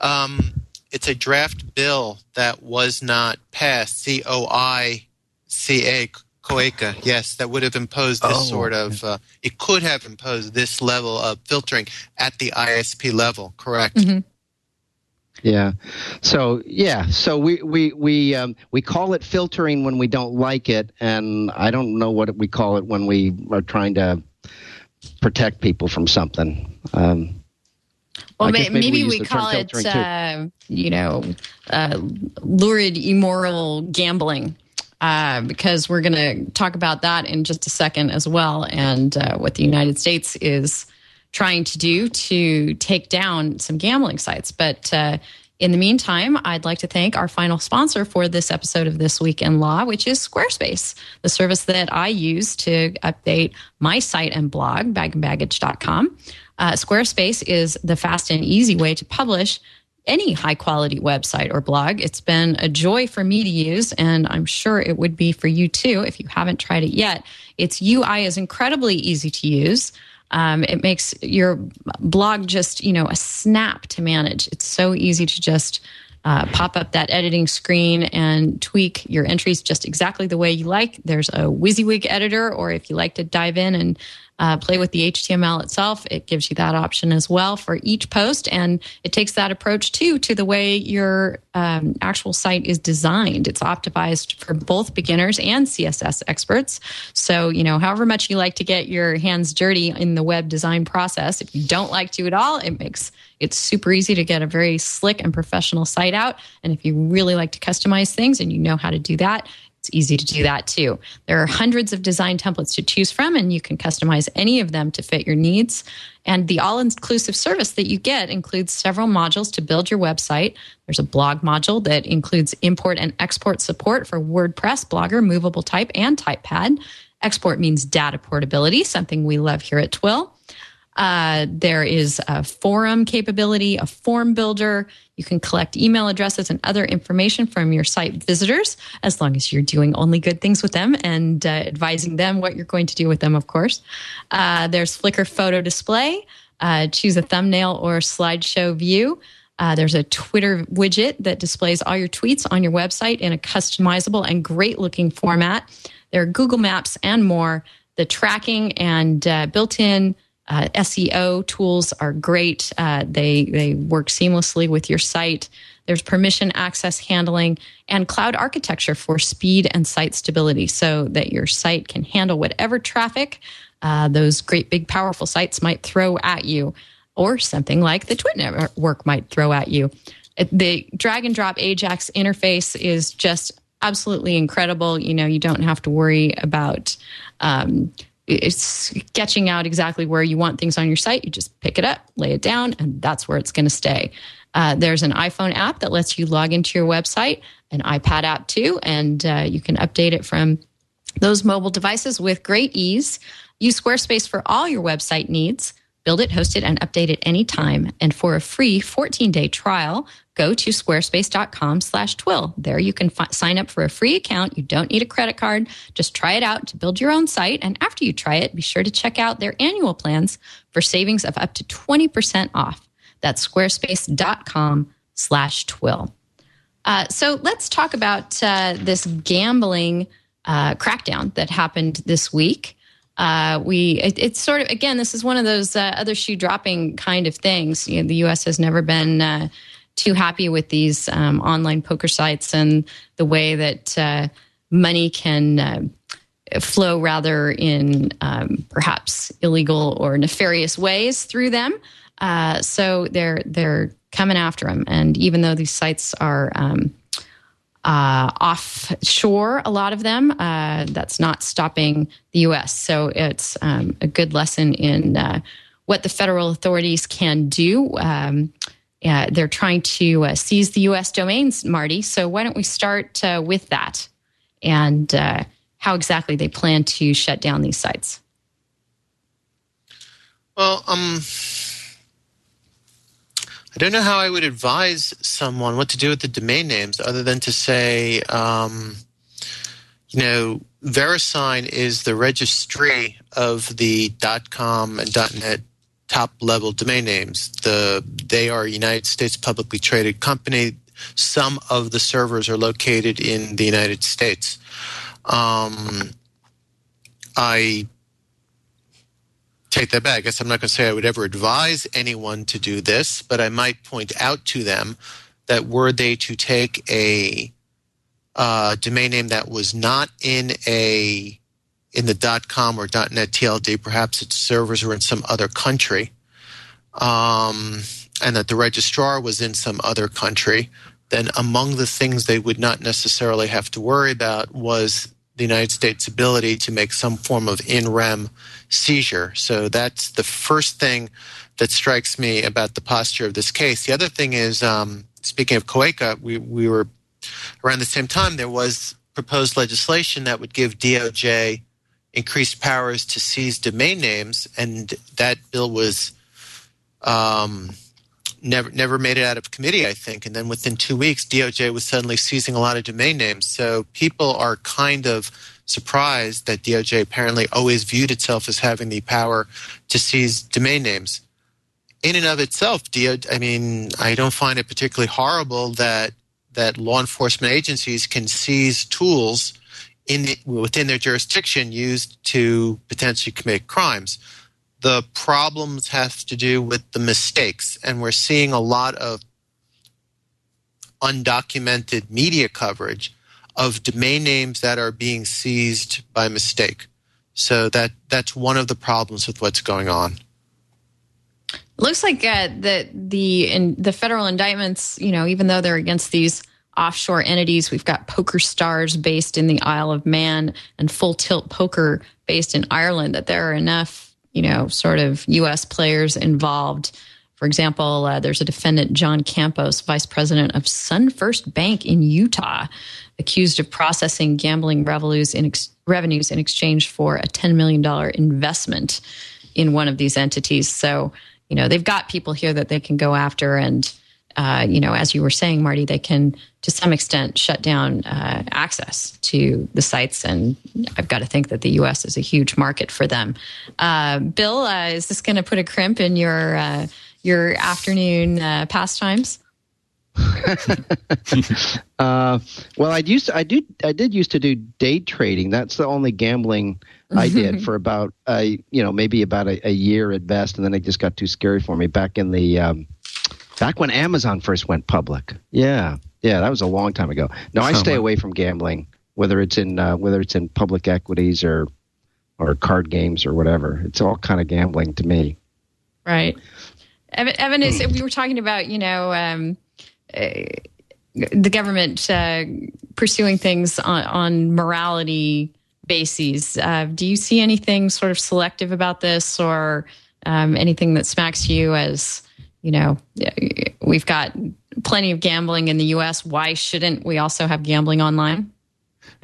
Um, it's a draft bill that was not passed. C O I C A COICA. Yes, that would have imposed this Oh, sort of. Uh, it could have imposed this level of filtering at the ISP level. Correct. Yeah. So yeah. So we we we um, we call it filtering when we don't like it, and I don't know what we call it when we are trying to protect people from something. Um, Well, I may, guess maybe maybe, we we call it, uh, you know, uh, lurid, immoral gambling. Uh, because we're going to talk about that in just a second as well, and uh, what the United States is trying to do to take down some gambling sites. But uh, in the meantime, I'd like to thank our final sponsor for this episode of This Week in Law, which is Squarespace, the service that I use to update my site and blog, bagandbaggage.com. Uh, Squarespace is the fast and easy way to publish any high quality website or blog. It's been a joy for me to use, and I'm sure it would be for you too if you haven't tried it yet. Its UI is incredibly easy to use. Um, it makes your blog just, you know, a snap to manage. It's so easy to just uh, pop up that editing screen and tweak your entries just exactly the way you like. There's a WYSIWYG editor, or if you like to dive in and uh, play with the HTML itself, it gives you that option as well for each post. And it takes that approach too to the way your um, actual site is designed. It's optimized for both beginners and CSS experts. So, you know, however much you like to get your hands dirty in the web design process, if you don't like to at all, it makes it's super easy to get a very slick and professional site out. And if you really like to customize things and you know how to do that, it's easy to do that too. There are hundreds of design templates to choose from, and you can customize any of them to fit your needs. And the all inclusive service that you get includes several modules to build your website. There's a blog module that includes import and export support for WordPress, Blogger, Movable Type, and TypePad. Export means data portability, something we love here at TWiL. Uh, there is a forum capability, a form builder. You can collect email addresses and other information from your site visitors, as long as you're doing only good things with them and uh, advising them what you're going to do with them, of course. Uh, there's Flickr photo display. Uh, choose a thumbnail or slideshow view. Uh, there's a Twitter widget that displays all your tweets on your website in a customizable and great looking format. There are Google Maps and more. The tracking and uh, built in uh, SEO tools are great. Uh, they they work seamlessly with your site. There's permission access handling and cloud architecture for speed and site stability, so that your site can handle whatever traffic uh, those great big powerful sites might throw at you, or something like the Twit network might throw at you. The drag and drop Ajax interface is just absolutely incredible. You know, you don't have to worry about um, it's sketching out exactly where you want things on your site. You just pick it up, lay it down, and that's where it's going to stay. Uh, there's an iPhone app that lets you log into your website, an iPad app too, and uh, you can update it from those mobile devices with great ease. Use Squarespace for all your website needs. Build it, host it, and update it anytime. And for a free 14-day trial, go to squarespace.com slash twill. There you can fi- sign up for a free account. You don't need a credit card. Just try it out to build your own site. And after you try it, be sure to check out their annual plans for savings of up to 20% off. That's squarespace.com slash twill. Uh, so let's talk about uh, this gambling uh, crackdown that happened this week. Uh, we it, it's sort of again this is one of those uh, other shoe dropping kind of things. You know, the U.S. has never been uh, too happy with these um, online poker sites and the way that uh, money can uh, flow rather in um, perhaps illegal or nefarious ways through them. Uh, so they're they're coming after them, and even though these sites are um, uh, offshore, a lot of them, uh, that's not stopping the U.S. So it's um, a good lesson in uh, what the federal authorities can do. Um, they're trying to uh, seize the U.S. domains, Marty. So why don't we start uh, with that and uh, how exactly they plan to shut down these sites? Well, um, I don't know how I would advise someone what to do with the domain names other than to say, um, you know, VeriSign is the registry of the .com and .net top level domain names. The they are a United States publicly traded company. Some of the servers are located in the United States. Um, I take that back. I guess I'm not going to say I would ever advise anyone to do this, but I might point out to them that were they to take a uh, domain name that was not in a in the .com or .net TLD, perhaps its servers were in some other country, um, and that the registrar was in some other country, then among the things they would not necessarily have to worry about was the United States' ability to make some form of in rem seizure. So that's the first thing that strikes me about the posture of this case. The other thing is, um, speaking of COICA, we, we were around the same time, there was proposed legislation that would give DOJ increased powers to seize domain names, and that bill was um, never never made it out of committee, I think. And then within two weeks, DOJ was suddenly seizing a lot of domain names. So people are kind of surprised that DOJ apparently always viewed itself as having the power to seize domain names. In and of itself, DOJ, I mean, I don't find it particularly horrible that that law enforcement agencies can seize tools in the, within their jurisdiction used to potentially commit crimes. The problems have to do with the mistakes, and we're seeing a lot of undocumented media coverage of domain names that are being seized by mistake. So that that's one of the problems with what's going on. Looks like uh, the the in, the federal indictments, you know, even though they're against these offshore entities, we've got Poker Stars based in the Isle of Man and Full Tilt Poker based in Ireland. That there are enough, you know, sort of U.S. players involved. For example, uh, there's a defendant, John Campos, vice president of SunFirst Bank in Utah, accused of processing gambling revenues in, ex- revenues in exchange for a $10 million investment in one of these entities. So you know they've got people here that they can go after and uh, you know as you were saying marty they can to some extent shut down uh, access to the sites and i've got to think that the us is a huge market for them uh, bill uh, is this going to put a crimp in your uh, your afternoon uh, pastimes uh, well, I used to, I do I did used to do day trading. That's the only gambling I did for about a you know maybe about a, a, year at best, and then it just got too scary for me. Back in the um, back when Amazon first went public. Yeah, yeah, that was a long time ago. No, I stay away from gambling, whether it's in uh, whether it's in public equities or or card games or whatever. It's all kind of gambling to me. Right. Evan, Evan is we were talking about you know. Um, uh, the government uh, pursuing things on, on morality bases. Uh, do you see anything sort of selective about this, or um, anything that smacks you as you know we've got plenty of gambling in the U.S. Why shouldn't we also have gambling online?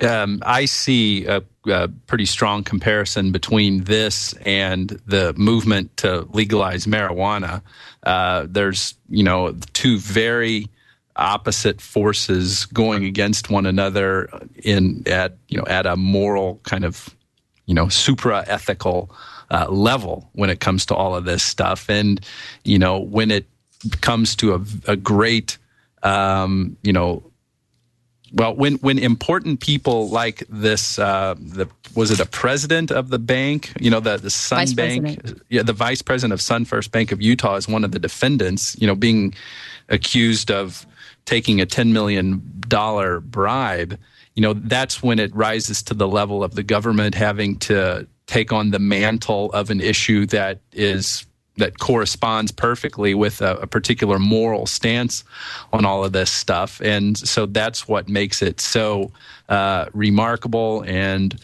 Um, I see a, a, pretty strong comparison between this and the movement to legalize marijuana. Uh, there's, you know, two very opposite forces going against one another in at you know at a moral kind of you know supra ethical uh, level when it comes to all of this stuff and you know when it comes to a, a great um, you know well when when important people like this uh, the was it a president of the bank you know the the sun vice bank president. yeah the vice president of sunfirst bank of utah is one of the defendants you know being accused of taking a $10 million bribe, you know, that's when it rises to the level of the government having to take on the mantle of an issue that is that corresponds perfectly with a, a, particular moral stance on all of this stuff. And so that's what makes it so uh, remarkable and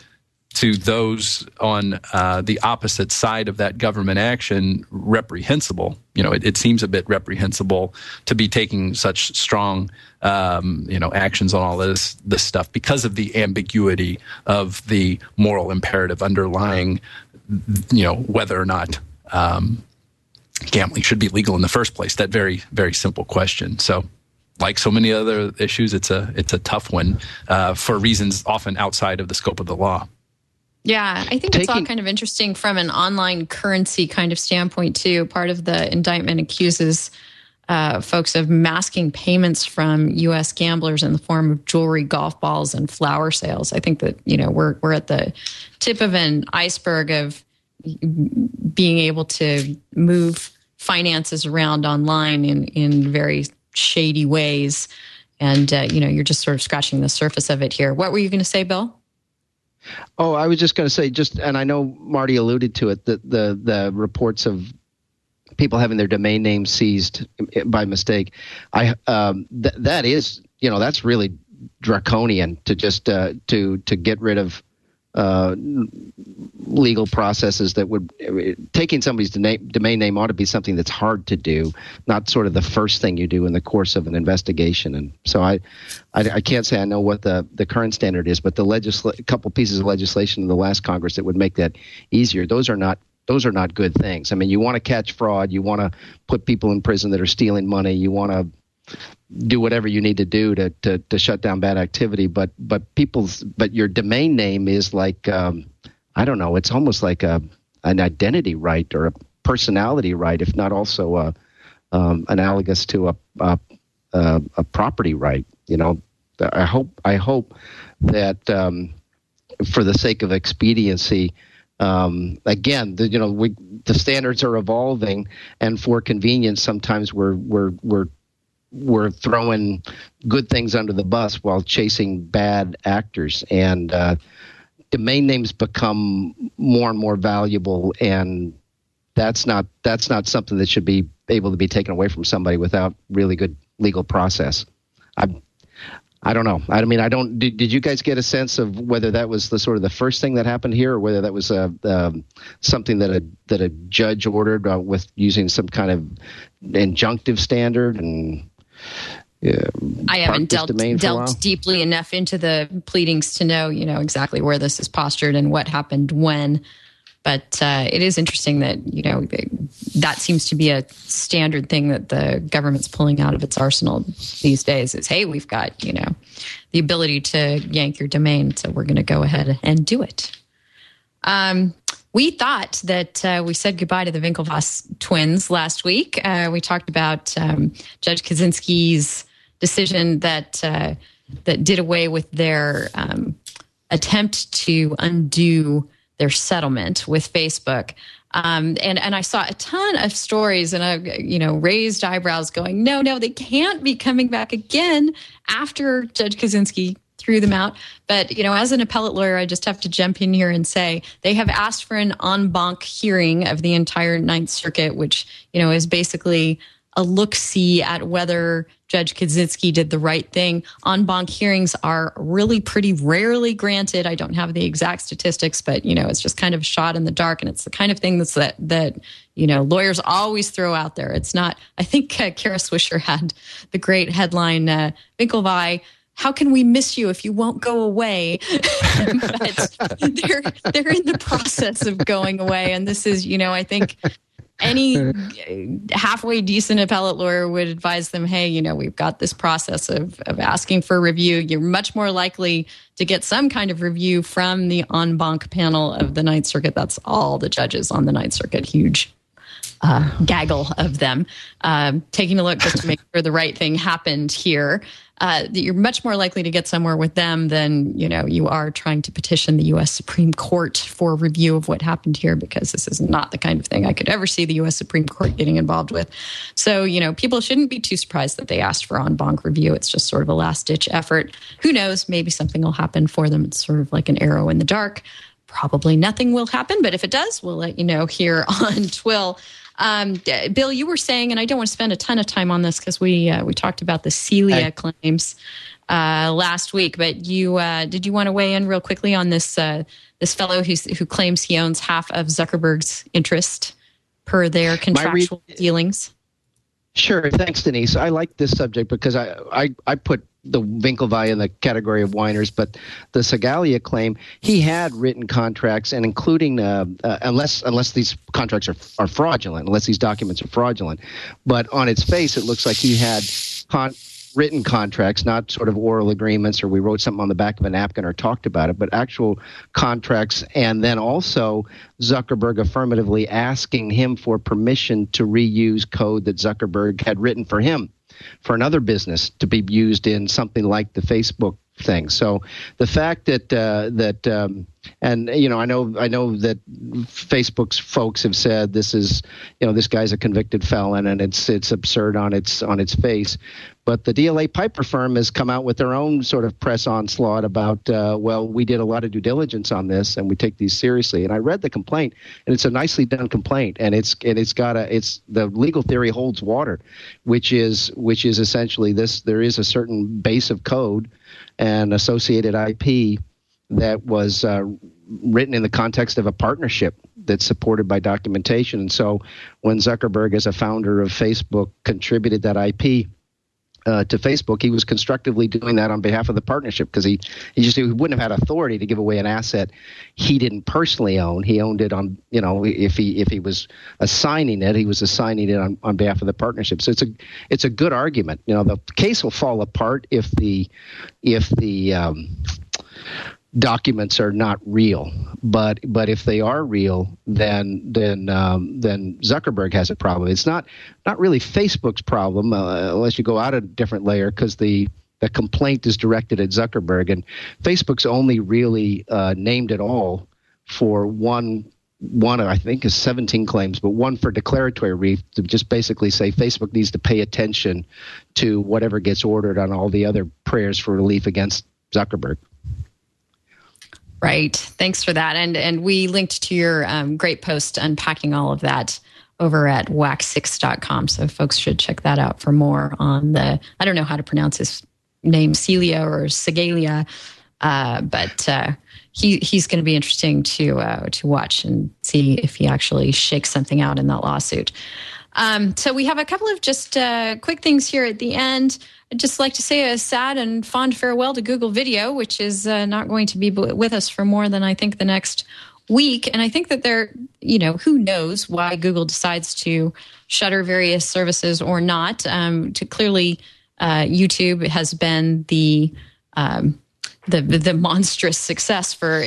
to those on uh, the opposite side of that government action reprehensible. You know, it, it, seems a bit reprehensible to be taking such strong, um, you know, actions on all this this stuff because of the ambiguity of the moral imperative underlying, you know, whether or not um, gambling should be legal in the first place. That very very simple question. So like so many other issues, it's a it's a tough one uh, for reasons often outside of the scope of the law. Yeah, I think Taking, it's all kind of interesting from an online currency kind of standpoint too. Part of the indictment accuses uh, folks of masking payments from U.S. gamblers in the form of jewelry, golf balls, and flower sales. I think that you know we're we're at the tip of an iceberg of being able to move finances around online in in very shady ways, and uh, you know you're just sort of scratching the surface of it here. What were you going to say, Bill? Oh, I was just going to say, just and I know Marty alluded to it. The the the reports of people having their domain name seized by mistake. I um, th- that is you know that's really draconian to just uh, to to get rid of uh, legal processes that would taking somebody's domain name ought to be something that's hard to do, not sort of the first thing you do in the course of an investigation. And so I, I, I can't say I know what the, the current standard is, but the legisla- couple pieces of legislation in the last Congress that would make that easier. Those are not those are not good things. I mean, you want to catch fraud, you want to put people in prison that are stealing money, you want to do whatever you need to do to, to, to shut down bad activity. But but people's but your domain name is like um, I don't know. It's almost like a an identity right or a personality right, if not also a, um, analogous to a, a a property right. You know, I hope I hope that um, for the sake of expediency um, again, the, you know, we, the standards are evolving, and for convenience, sometimes we're we're we're we're throwing good things under the bus while chasing bad actors, and uh, domain names become more and more valuable, and that's not that's not something that should be able to be taken away from somebody without really good legal process. I I don't know. I mean, I don't. Did, did you guys get a sense of whether that was the sort of the first thing that happened here, or whether that was a um, something that a that a judge ordered uh, with using some kind of injunctive standard? And I haven't dealt dealt deeply enough into the pleadings to know, you know, exactly where this is postured and what happened when. But uh, it is interesting that you know that seems to be a standard thing that the government's pulling out of its arsenal these days. Is hey, we've got you know the ability to yank your domain, so we're going to go ahead and do it. Um, we thought that uh, we said goodbye to the Winklevoss twins last week. Uh, we talked about um, Judge Kozinski's decision that uh, that did away with their um, attempt to undo their settlement with Facebook. Um, and and I saw a ton of stories, and I you know raised eyebrows, going, no, no, they can't be coming back again after Judge Kaczynski threw them out. But you know, as an appellate lawyer, I just have to jump in here and say they have asked for an en banc hearing of the entire Ninth Circuit, which you know is basically a look see at whether Judge Kozinski did the right thing. En banc hearings are really pretty rarely granted. I don't have the exact statistics, but you know, it's just kind of shot in the dark, and it's the kind of thing that's that that you know lawyers always throw out there. It's not. I think uh, Kara Swisher had the great headline, uh, Winklevi how can we miss you if you won't go away? but they're they're in the process of going away, and this is, you know, I think any halfway decent appellate lawyer would advise them, hey, you know, we've got this process of, of asking for review. You're much more likely to get some kind of review from the en banc panel of the Ninth Circuit. That's all the judges on the Ninth Circuit. Huge uh, gaggle of them. Um, taking a look just to make sure the right thing happened here uh, that you're much more likely to get somewhere with them than you know you are trying to petition the U.S. Supreme Court for review of what happened here because this is not the kind of thing I could ever see the U.S. Supreme Court getting involved with. So you know people shouldn't be too surprised that they asked for en banc review. It's just sort of a last ditch effort. Who knows? Maybe something will happen for them. It's sort of like an arrow in the dark. Probably nothing will happen, but if it does, we'll let you know here on TWiL. Um, Bill, you were saying, and I don't want to spend a ton of time on this because we uh, we talked about the Celia I, claims uh, last week, but you uh, did you want to weigh in real quickly on this uh, this fellow who who claims he owns half of Zuckerberg's interest per their contractual re- dealings? Sure. Thanks, Denise. I like this subject because I, I, I put the Winklevi in the category of whiners, but the Segalia claim, he had written contracts, and including uh, uh, unless unless these contracts are are fraudulent, unless these documents are fraudulent, but on its face, it looks like he had con- written contracts, not sort of oral agreements or we wrote something on the back of a napkin or talked about it, but actual contracts. And then also Zuckerberg affirmatively asking him for permission to reuse code that Zuckerberg had written for him for another business to be used in something like the Facebook thing. So the fact that uh, that um, and you know I know I know that Facebook's folks have said this is you know this guy's a convicted felon and it's it's absurd on its on its face. But the DLA Piper firm has come out with their own sort of press onslaught about, uh, well, we did a lot of due diligence on this and we take these seriously. And I read the complaint, and it's a nicely done complaint, and it's and it's got a it's the legal theory holds water, which is which is essentially this: there is a certain base of code and associated IP that was uh, written in the context of a partnership that's supported by documentation. And so when Zuckerberg, as a founder of Facebook, contributed that IP, uh, to Facebook, he was constructively doing that on behalf of the partnership because he, he just he wouldn't have had authority to give away an asset he didn't personally own. He owned it on you know if he if he was assigning it, he was assigning it on, on behalf of the partnership. So it's a it's a good argument. You know the case will fall apart if the if the um, documents are not real. But but if they are real, then then um, then Zuckerberg has a problem. It's not not really Facebook's problem uh, unless you go out a different layer because the the complaint is directed at Zuckerberg and Facebook's only really uh, named at all for one one I think is 17 claims, but one for declaratory relief to just basically say Facebook needs to pay attention to whatever gets ordered on all the other prayers for relief against Zuckerberg. Right. Thanks for that. And and we linked to your um, great post unpacking all of that over at WAC6.com. So folks should check that out for more on the, I don't know how to pronounce his name, Celia or Segalia, uh, but uh, he he's going to be interesting to uh, to watch and see if he actually shakes something out in that lawsuit. Um, so we have a couple of just uh, quick things here at the end. I'd just like to say a sad and fond farewell to Google Video, which is uh, not going to be with us for more than I think the next week. And I think that there, you know, who knows why Google decides to shutter various services or not. Um, to clearly, uh, YouTube has been the um, the the monstrous success for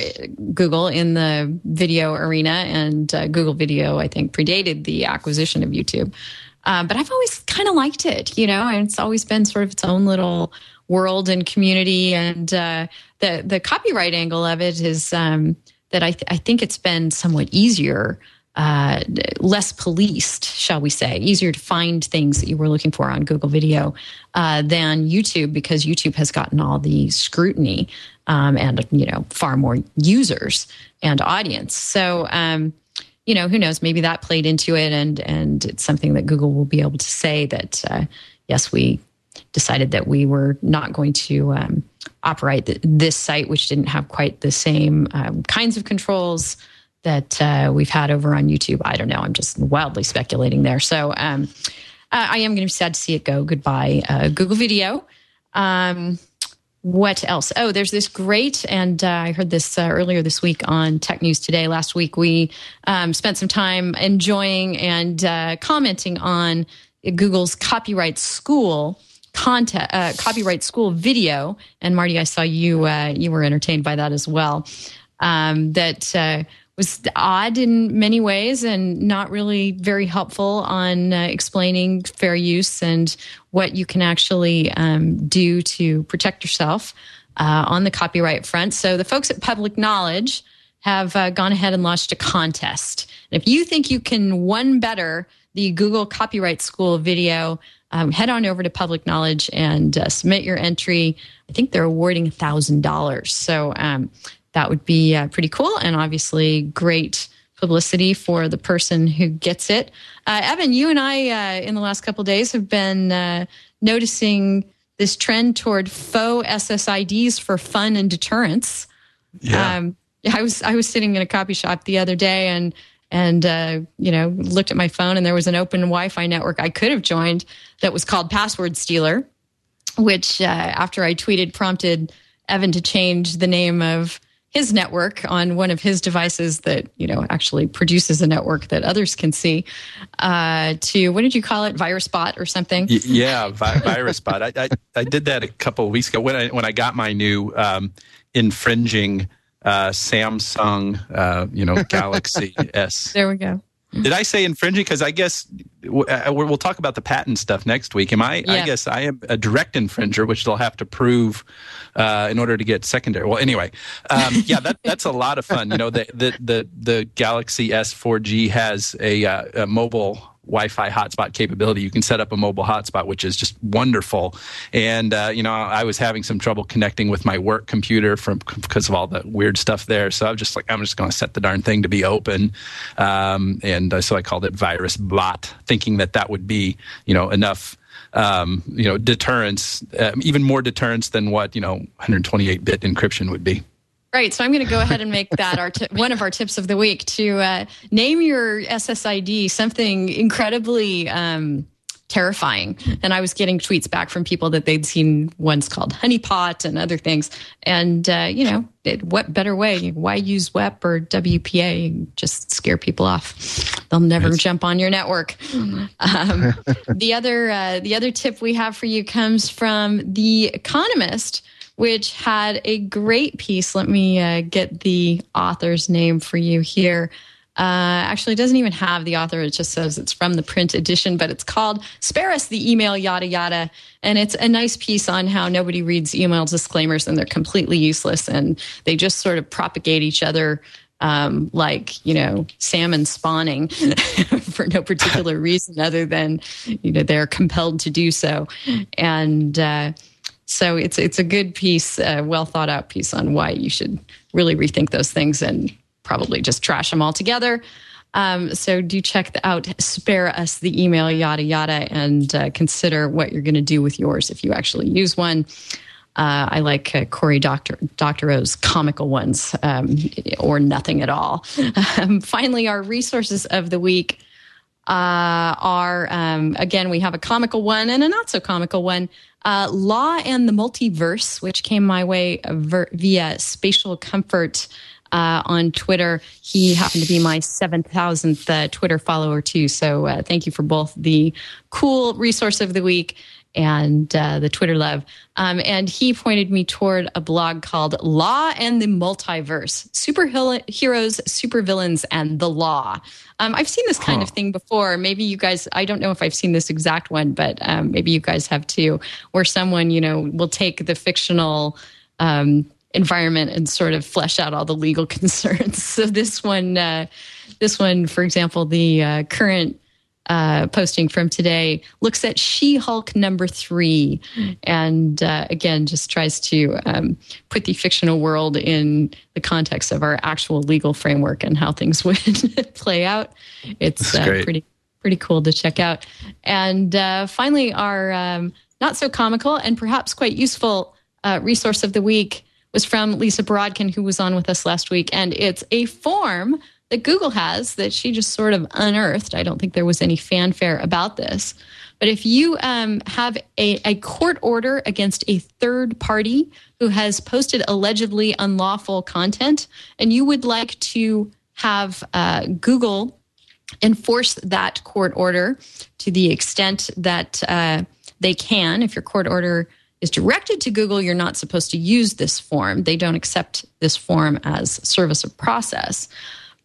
Google in the video arena, and uh, Google Video, I think, predated the acquisition of YouTube. Um, but I've always kind of liked it, you know, and it's always been sort of its own little world and community. And uh, the the copyright angle of it is um, that I th- I think it's been somewhat easier. Uh, less policed, shall we say, easier to find things that you were looking for on Google Video uh, than YouTube because YouTube has gotten all the scrutiny um, and you know far more users and audience. So um, you know, who knows? Maybe that played into it, and and it's something that Google will be able to say that uh, yes, we decided that we were not going to um, operate the, this site, which didn't have quite the same um, kinds of controls that uh, we've had over on YouTube. I don't know. I'm just wildly speculating there. So um, I am going to be sad to see it go. Goodbye, uh, Google Video. Um, what else? Oh, there's this great, and uh, I heard this uh, earlier this week on Tech News Today. Last week, we um, spent some time enjoying and uh, commenting on Google's Copyright School content, uh, Copyright School video. And Marty, I saw you uh, you were entertained by that as well. Um, that uh, was odd in many ways and not really very helpful on uh, explaining fair use and what you can actually um, do to protect yourself uh, on the copyright front. So the folks at Public Knowledge have uh, gone ahead and launched a contest. And if you think you can one better the Google Copyright School video, um, head on over to Public Knowledge and uh, submit your entry. I think they're awarding $1,000. So um, that would be uh, pretty cool and obviously great publicity for the person who gets it. Uh, Evan, you and I uh, in the last couple days have been uh, noticing this trend toward faux SSIDs for fun and deterrence. Yeah. Um, I was I was sitting in a copy shop the other day and and uh, you know looked at my phone and there was an open Wi-Fi network I could have joined that was called Password Stealer, which uh, after I tweeted prompted Evan to change the name of his network on one of his devices that you know actually produces a network that others can see. Uh, to what did you call it, virus bot or something? Y- yeah, vi- virus bot. I, I, I did that a couple of weeks ago when I when I got my new um, infringing uh, Samsung, uh, you know, Galaxy S. There we go. Did I say infringing? Because I guess uh, we'll talk about the patent stuff next week. Am I? Yeah. I guess I am a direct infringer, which they'll have to prove uh, in order to get secondary. Well, anyway, um, yeah, that that's a lot of fun. You know, the the the, the Galaxy S4G has a, uh, a mobile Wi-Fi hotspot capability. You can set up a mobile hotspot, which is just wonderful. And uh, you know, I was having some trouble connecting with my work computer from because of all the weird stuff there. So I'm just like, I'm just going to set the darn thing to be open. Um, and uh, so I called it Virus Bot, thinking that that would be you know enough. Um, you know, deterrence, uh, even more deterrence than what you know 128-bit encryption would be. Right. So I'm going to go ahead and make that our t- one of our tips of the week to uh, name your SSID something incredibly um, terrifying. And I was getting tweets back from people that they'd seen ones called honeypot and other things. And, uh, you know, it, what better way? Why use WEP or WPA? Just scare people off. They'll never it's- jump on your network. Um, the other uh, the other tip we have for you comes from The Economist which had a great piece. Let me uh, get the author's name for you here. Uh, actually, doesn't even have the author. It just says it's from the print edition, but it's called Spare Us the Email, Yada Yada. And it's a nice piece on how nobody reads email disclaimers and they're completely useless and they just sort of propagate each other um, like you know salmon spawning for no particular reason other than you know they're compelled to do so and uh, so it's it's a good piece, a well thought out piece on why you should really rethink those things and probably just trash them all together. Um, so do check out, spare us the email, yada yada, and uh, consider what you're going to do with yours if you actually use one. Uh, I like uh, Cory Doctor Doctorow's comical ones, um, or nothing at all. Um, finally, our resources of the week uh, are um, again we have a comical one and a not so comical one. Uh, Law and the Multiverse, which came my way ver- via Spatial Comfort uh, on Twitter. He happened to be my 7,000th uh, Twitter follower, too. So uh, thank you for both the cool resource of the week and uh, the Twitter love. Um, and he pointed me toward a blog called Law and the Multiverse Superheroes, Supervillains, and the Law. Um, I've seen this kind huh. of thing before. Maybe you guys, I don't know if I've seen this exact one, but um, maybe you guys have too, where someone, you know, will take the fictional. Um, environment and sort of flesh out all the legal concerns. So this one, uh, this one, for example, the uh, current uh, posting from today looks at She Hulk number three, and uh, again just tries to um, put the fictional world in the context of our actual legal framework and how things would play out. It's uh, pretty pretty cool to check out. And uh, finally, our um, not so comical and perhaps quite useful uh, resource of the week was from Lisa Borodkin, who was on with us last week, and it's a form that Google has that she just sort of unearthed. I don't think there was any fanfare about this. But if you um, have a, a court order against a third party who has posted allegedly unlawful content, and you would like to have uh, Google enforce that court order to the extent that uh, they can, if your court order is directed to Google, you're not supposed to use this form. They don't accept this form as service of process.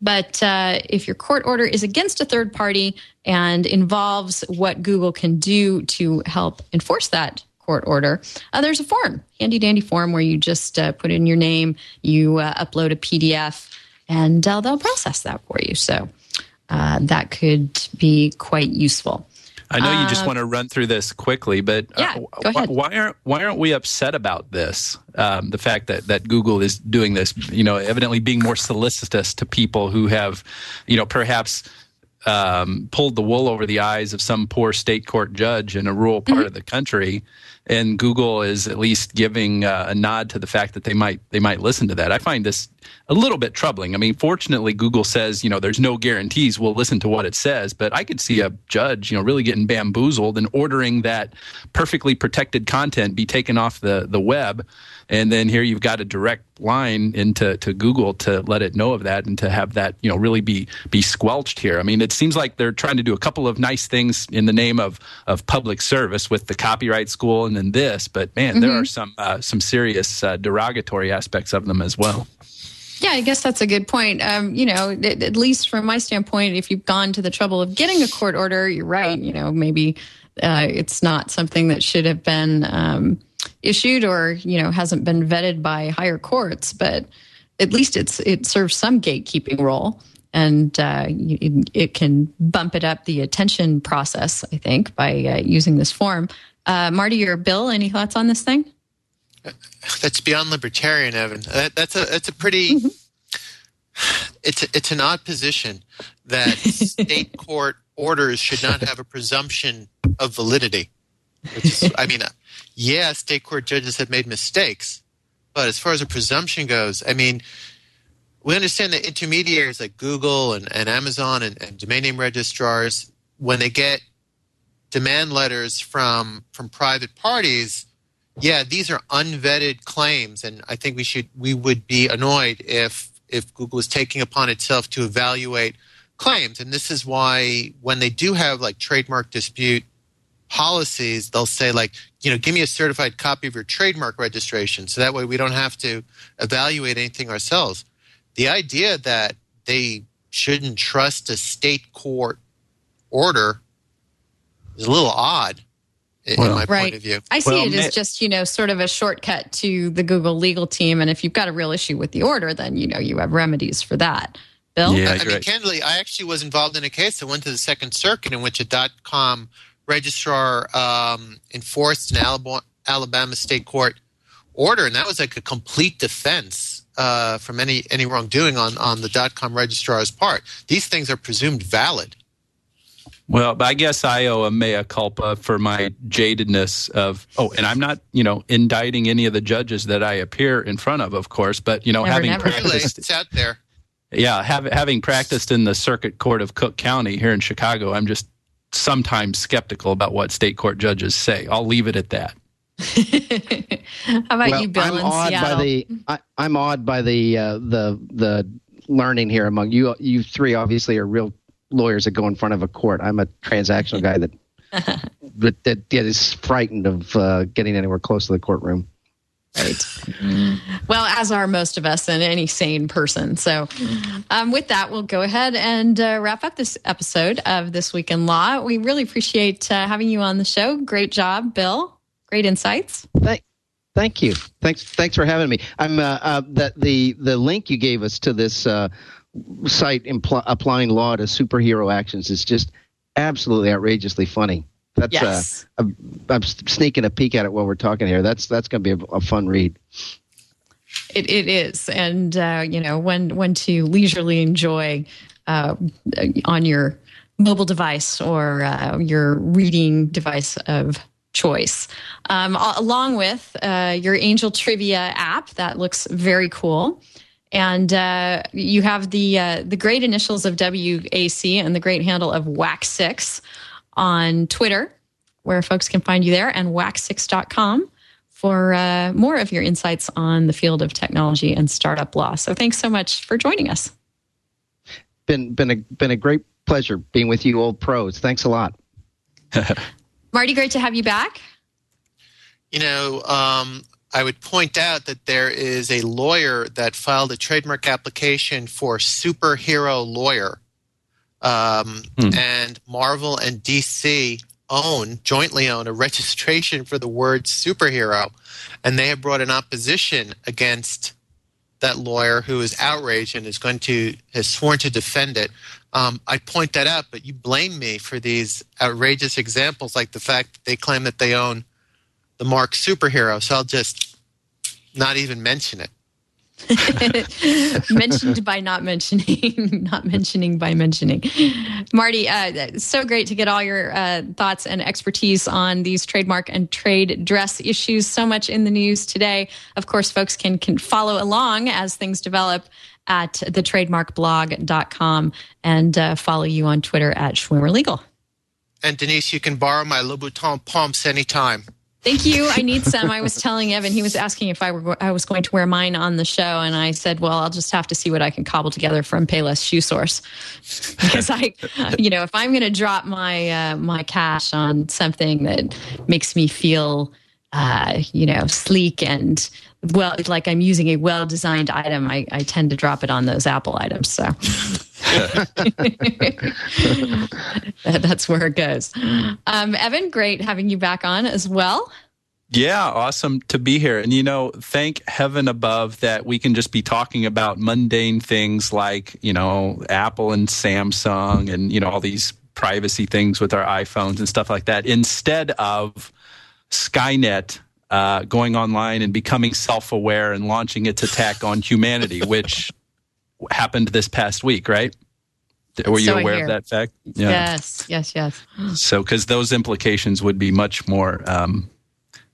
But uh, if your court order is against a third party and involves what Google can do to help enforce that court order, uh, there's a form, handy dandy form where you just uh, put in your name, you uh, upload a PDF, and uh, they'll process that for you. So uh, that could be quite useful. I know you just uh, want to run through this quickly, but uh, yeah, go ahead. why aren't why aren't we upset about this? Um, the fact that that Google is doing this, you know, evidently being more solicitous to people who have, you know, perhaps um, pulled the wool over the eyes of some poor state court judge in a rural part mm-hmm. of the country, and Google is at least giving uh, a nod to the fact that they might they might listen to that. I find this a little bit troubling. I mean, fortunately, Google says you know there's no guarantees. We'll listen to what it says, but I could see a judge you know really getting bamboozled and ordering that perfectly protected content be taken off the the web and then here you've got a direct line into to Google to let it know of that and to have that you know really be be squelched here. I mean, it seems like they're trying to do a couple of nice things in the name of of public service with the copyright school and then this, but man, mm-hmm. there are some uh, some serious uh, derogatory aspects of them as well. Yeah, I guess that's a good point. Um, you know, at, at least from my standpoint, if you've gone to the trouble of getting a court order, you're right. You know, maybe uh, it's not something that should have been um, issued or you know hasn't been vetted by higher courts, but at least it's it serves some gatekeeping role and uh, it, it, can bump it up the attention process. I think by uh, using this form. Uh, Marty or Bill, any thoughts on this thing? That's beyond libertarian, Evan. That, that's a that's a pretty. Mm-hmm. It's a, it's an odd position that state court orders should not have a presumption of validity. Is, I mean, yeah, state court judges have made mistakes, but as far as a presumption goes, I mean, we understand that intermediaries like Google and, and Amazon and, and domain name registrars, when they get demand letters from from private parties, yeah, these are unvetted claims, and I think we should we would be annoyed if if Google is taking upon itself to evaluate claims, and this is why when they do have like trademark dispute policies, they'll say like, you know, give me a certified copy of your trademark registration, so that way we don't have to evaluate anything ourselves. The idea that they shouldn't trust a state court order is a little odd in well, my right. point of view. I see well, it as just, you know, sort of a shortcut to the Google legal team. And if you've got a real issue with the order, then, you know, you have remedies for that. Bill? Yeah, I, I mean, candidly, I actually was involved in a case that went to the Second Circuit in which a dot com registrar um, enforced an Alabama, Alabama state court order, and that was like a complete defense uh, from any any wrongdoing on on the dot com registrar's part. These things are presumed valid. Well, I guess I owe a mea culpa for my jadedness of oh, and I'm not you know indicting any of the judges that I appear in front of, of course, but you know never, having never. practiced it's out there. Yeah, have, having practiced in the Circuit Court of Cook County here in Chicago, I'm just sometimes skeptical about what state court judges say. I'll leave it at that. How about well, you, Bill? I'm in awed Seattle? by the I, am awed by the uh, the the learning here among you. You three obviously are real lawyers that go in front of a court. I'm a transactional guy that that, that, that is frightened of uh, getting anywhere close to the courtroom. Right. well, as are most of us and any sane person. So, um, with that, we'll go ahead and uh, wrap up this episode of This Week in Law. We really appreciate uh, having you on the show. Great job, Bill. Great insights. Thank, thank you. Thanks, thanks for having me. I'm uh, uh the the the link you gave us to this site impl- applying law to superhero actions is just absolutely outrageously funny. That's uh, yes. uh, I'm, I'm, sneaking a peek at it while we're talking here. That's that's going to be a, a, fun read. It it is, and uh, you know when when to leisurely enjoy uh, on your mobile device or uh, your reading device of choice, um, along with uh, your Angel Trivia app. That looks very cool and uh, you have the uh, the great initials of WAC and the great handle of WAC6 on Twitter, where folks can find you there, and WAC6.com for uh, more of your insights on the field of technology and startup law. So thanks so much for joining us. Been been a been a great pleasure being with you, old pros. Thanks a lot. Marty, great to have you back. You know, um, I would point out that there is a lawyer that filed a trademark application for superhero lawyer um, hmm. and Marvel and DC own jointly own a registration for the word superhero, and they have brought an opposition against that lawyer who is outraged and is going to has sworn to defend it. Um, I point that out, but you blame me for these outrageous examples, like the fact that they claim that they own the mark superhero. So I'll just not even mention it. mentioned by not mentioning, not mentioning by mentioning. Marty, uh, so great to get all your uh, thoughts and expertise on these trademark and trade dress issues. So much in the news today. Of course, folks can, can follow along as things develop at thetrademarkblog.com and uh, follow you on Twitter at Schwimmer Legal. And Denise, you can borrow my Louboutin pumps anytime. Thank you. I need some. I was telling Evan, he was asking if I were I was going to wear mine on the show, and I said, "Well, I'll just have to see what I can cobble together from Payless Shoe Source." because I, you know, if I'm going to drop my uh, my cash on something that makes me feel, uh, you know, sleek and well, like I'm using a well designed item, I, I tend to drop it on those Apple items. So. That's where it goes. Um, Evan, great having you back on as well. Yeah, awesome to be here. And, you know, thank heaven above that we can just be talking about mundane things like, you know, Apple and Samsung and, you know, all these privacy things with our iPhones and stuff like that instead of Skynet uh, going online and becoming self aware and launching its attack on humanity, which happened this past week, right? Were you So aware of that fact? Yeah. Yes, yes, yes. So, because those implications would be much more um,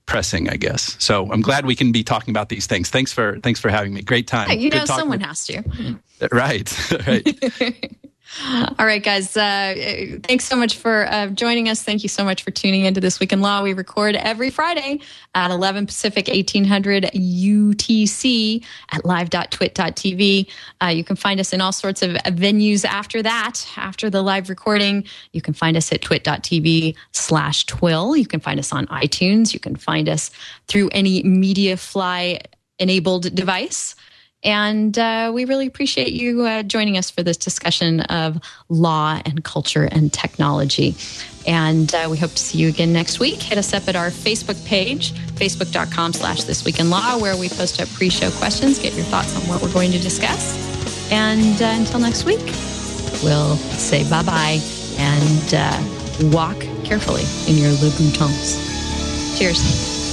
pressing, I guess. So, I'm glad we can be talking about these things. Thanks for thanks for having me. Great time. Hey, you Good know, someone with- has to. Right, right. All right, guys. Uh, thanks so much for uh, joining us. Thank you so much for tuning into This Week in Law. We record every Friday at 11 Pacific, 1800 UTC at live.twit.tv. Uh, you can find us in all sorts of venues after that, after the live recording. You can find us at twit.tv slash twill. You can find us on iTunes. You can find us through any MediaFly enabled device. And uh, we really appreciate you uh, joining us for this discussion of law and culture and technology. And uh, we hope to see you again next week. Hit us up at our Facebook page, facebook.com slash this week in law, where we post up pre-show questions, get your thoughts on what we're going to discuss. And uh, until next week, we'll say bye-bye and uh, walk carefully in your Louboutins. Cheers.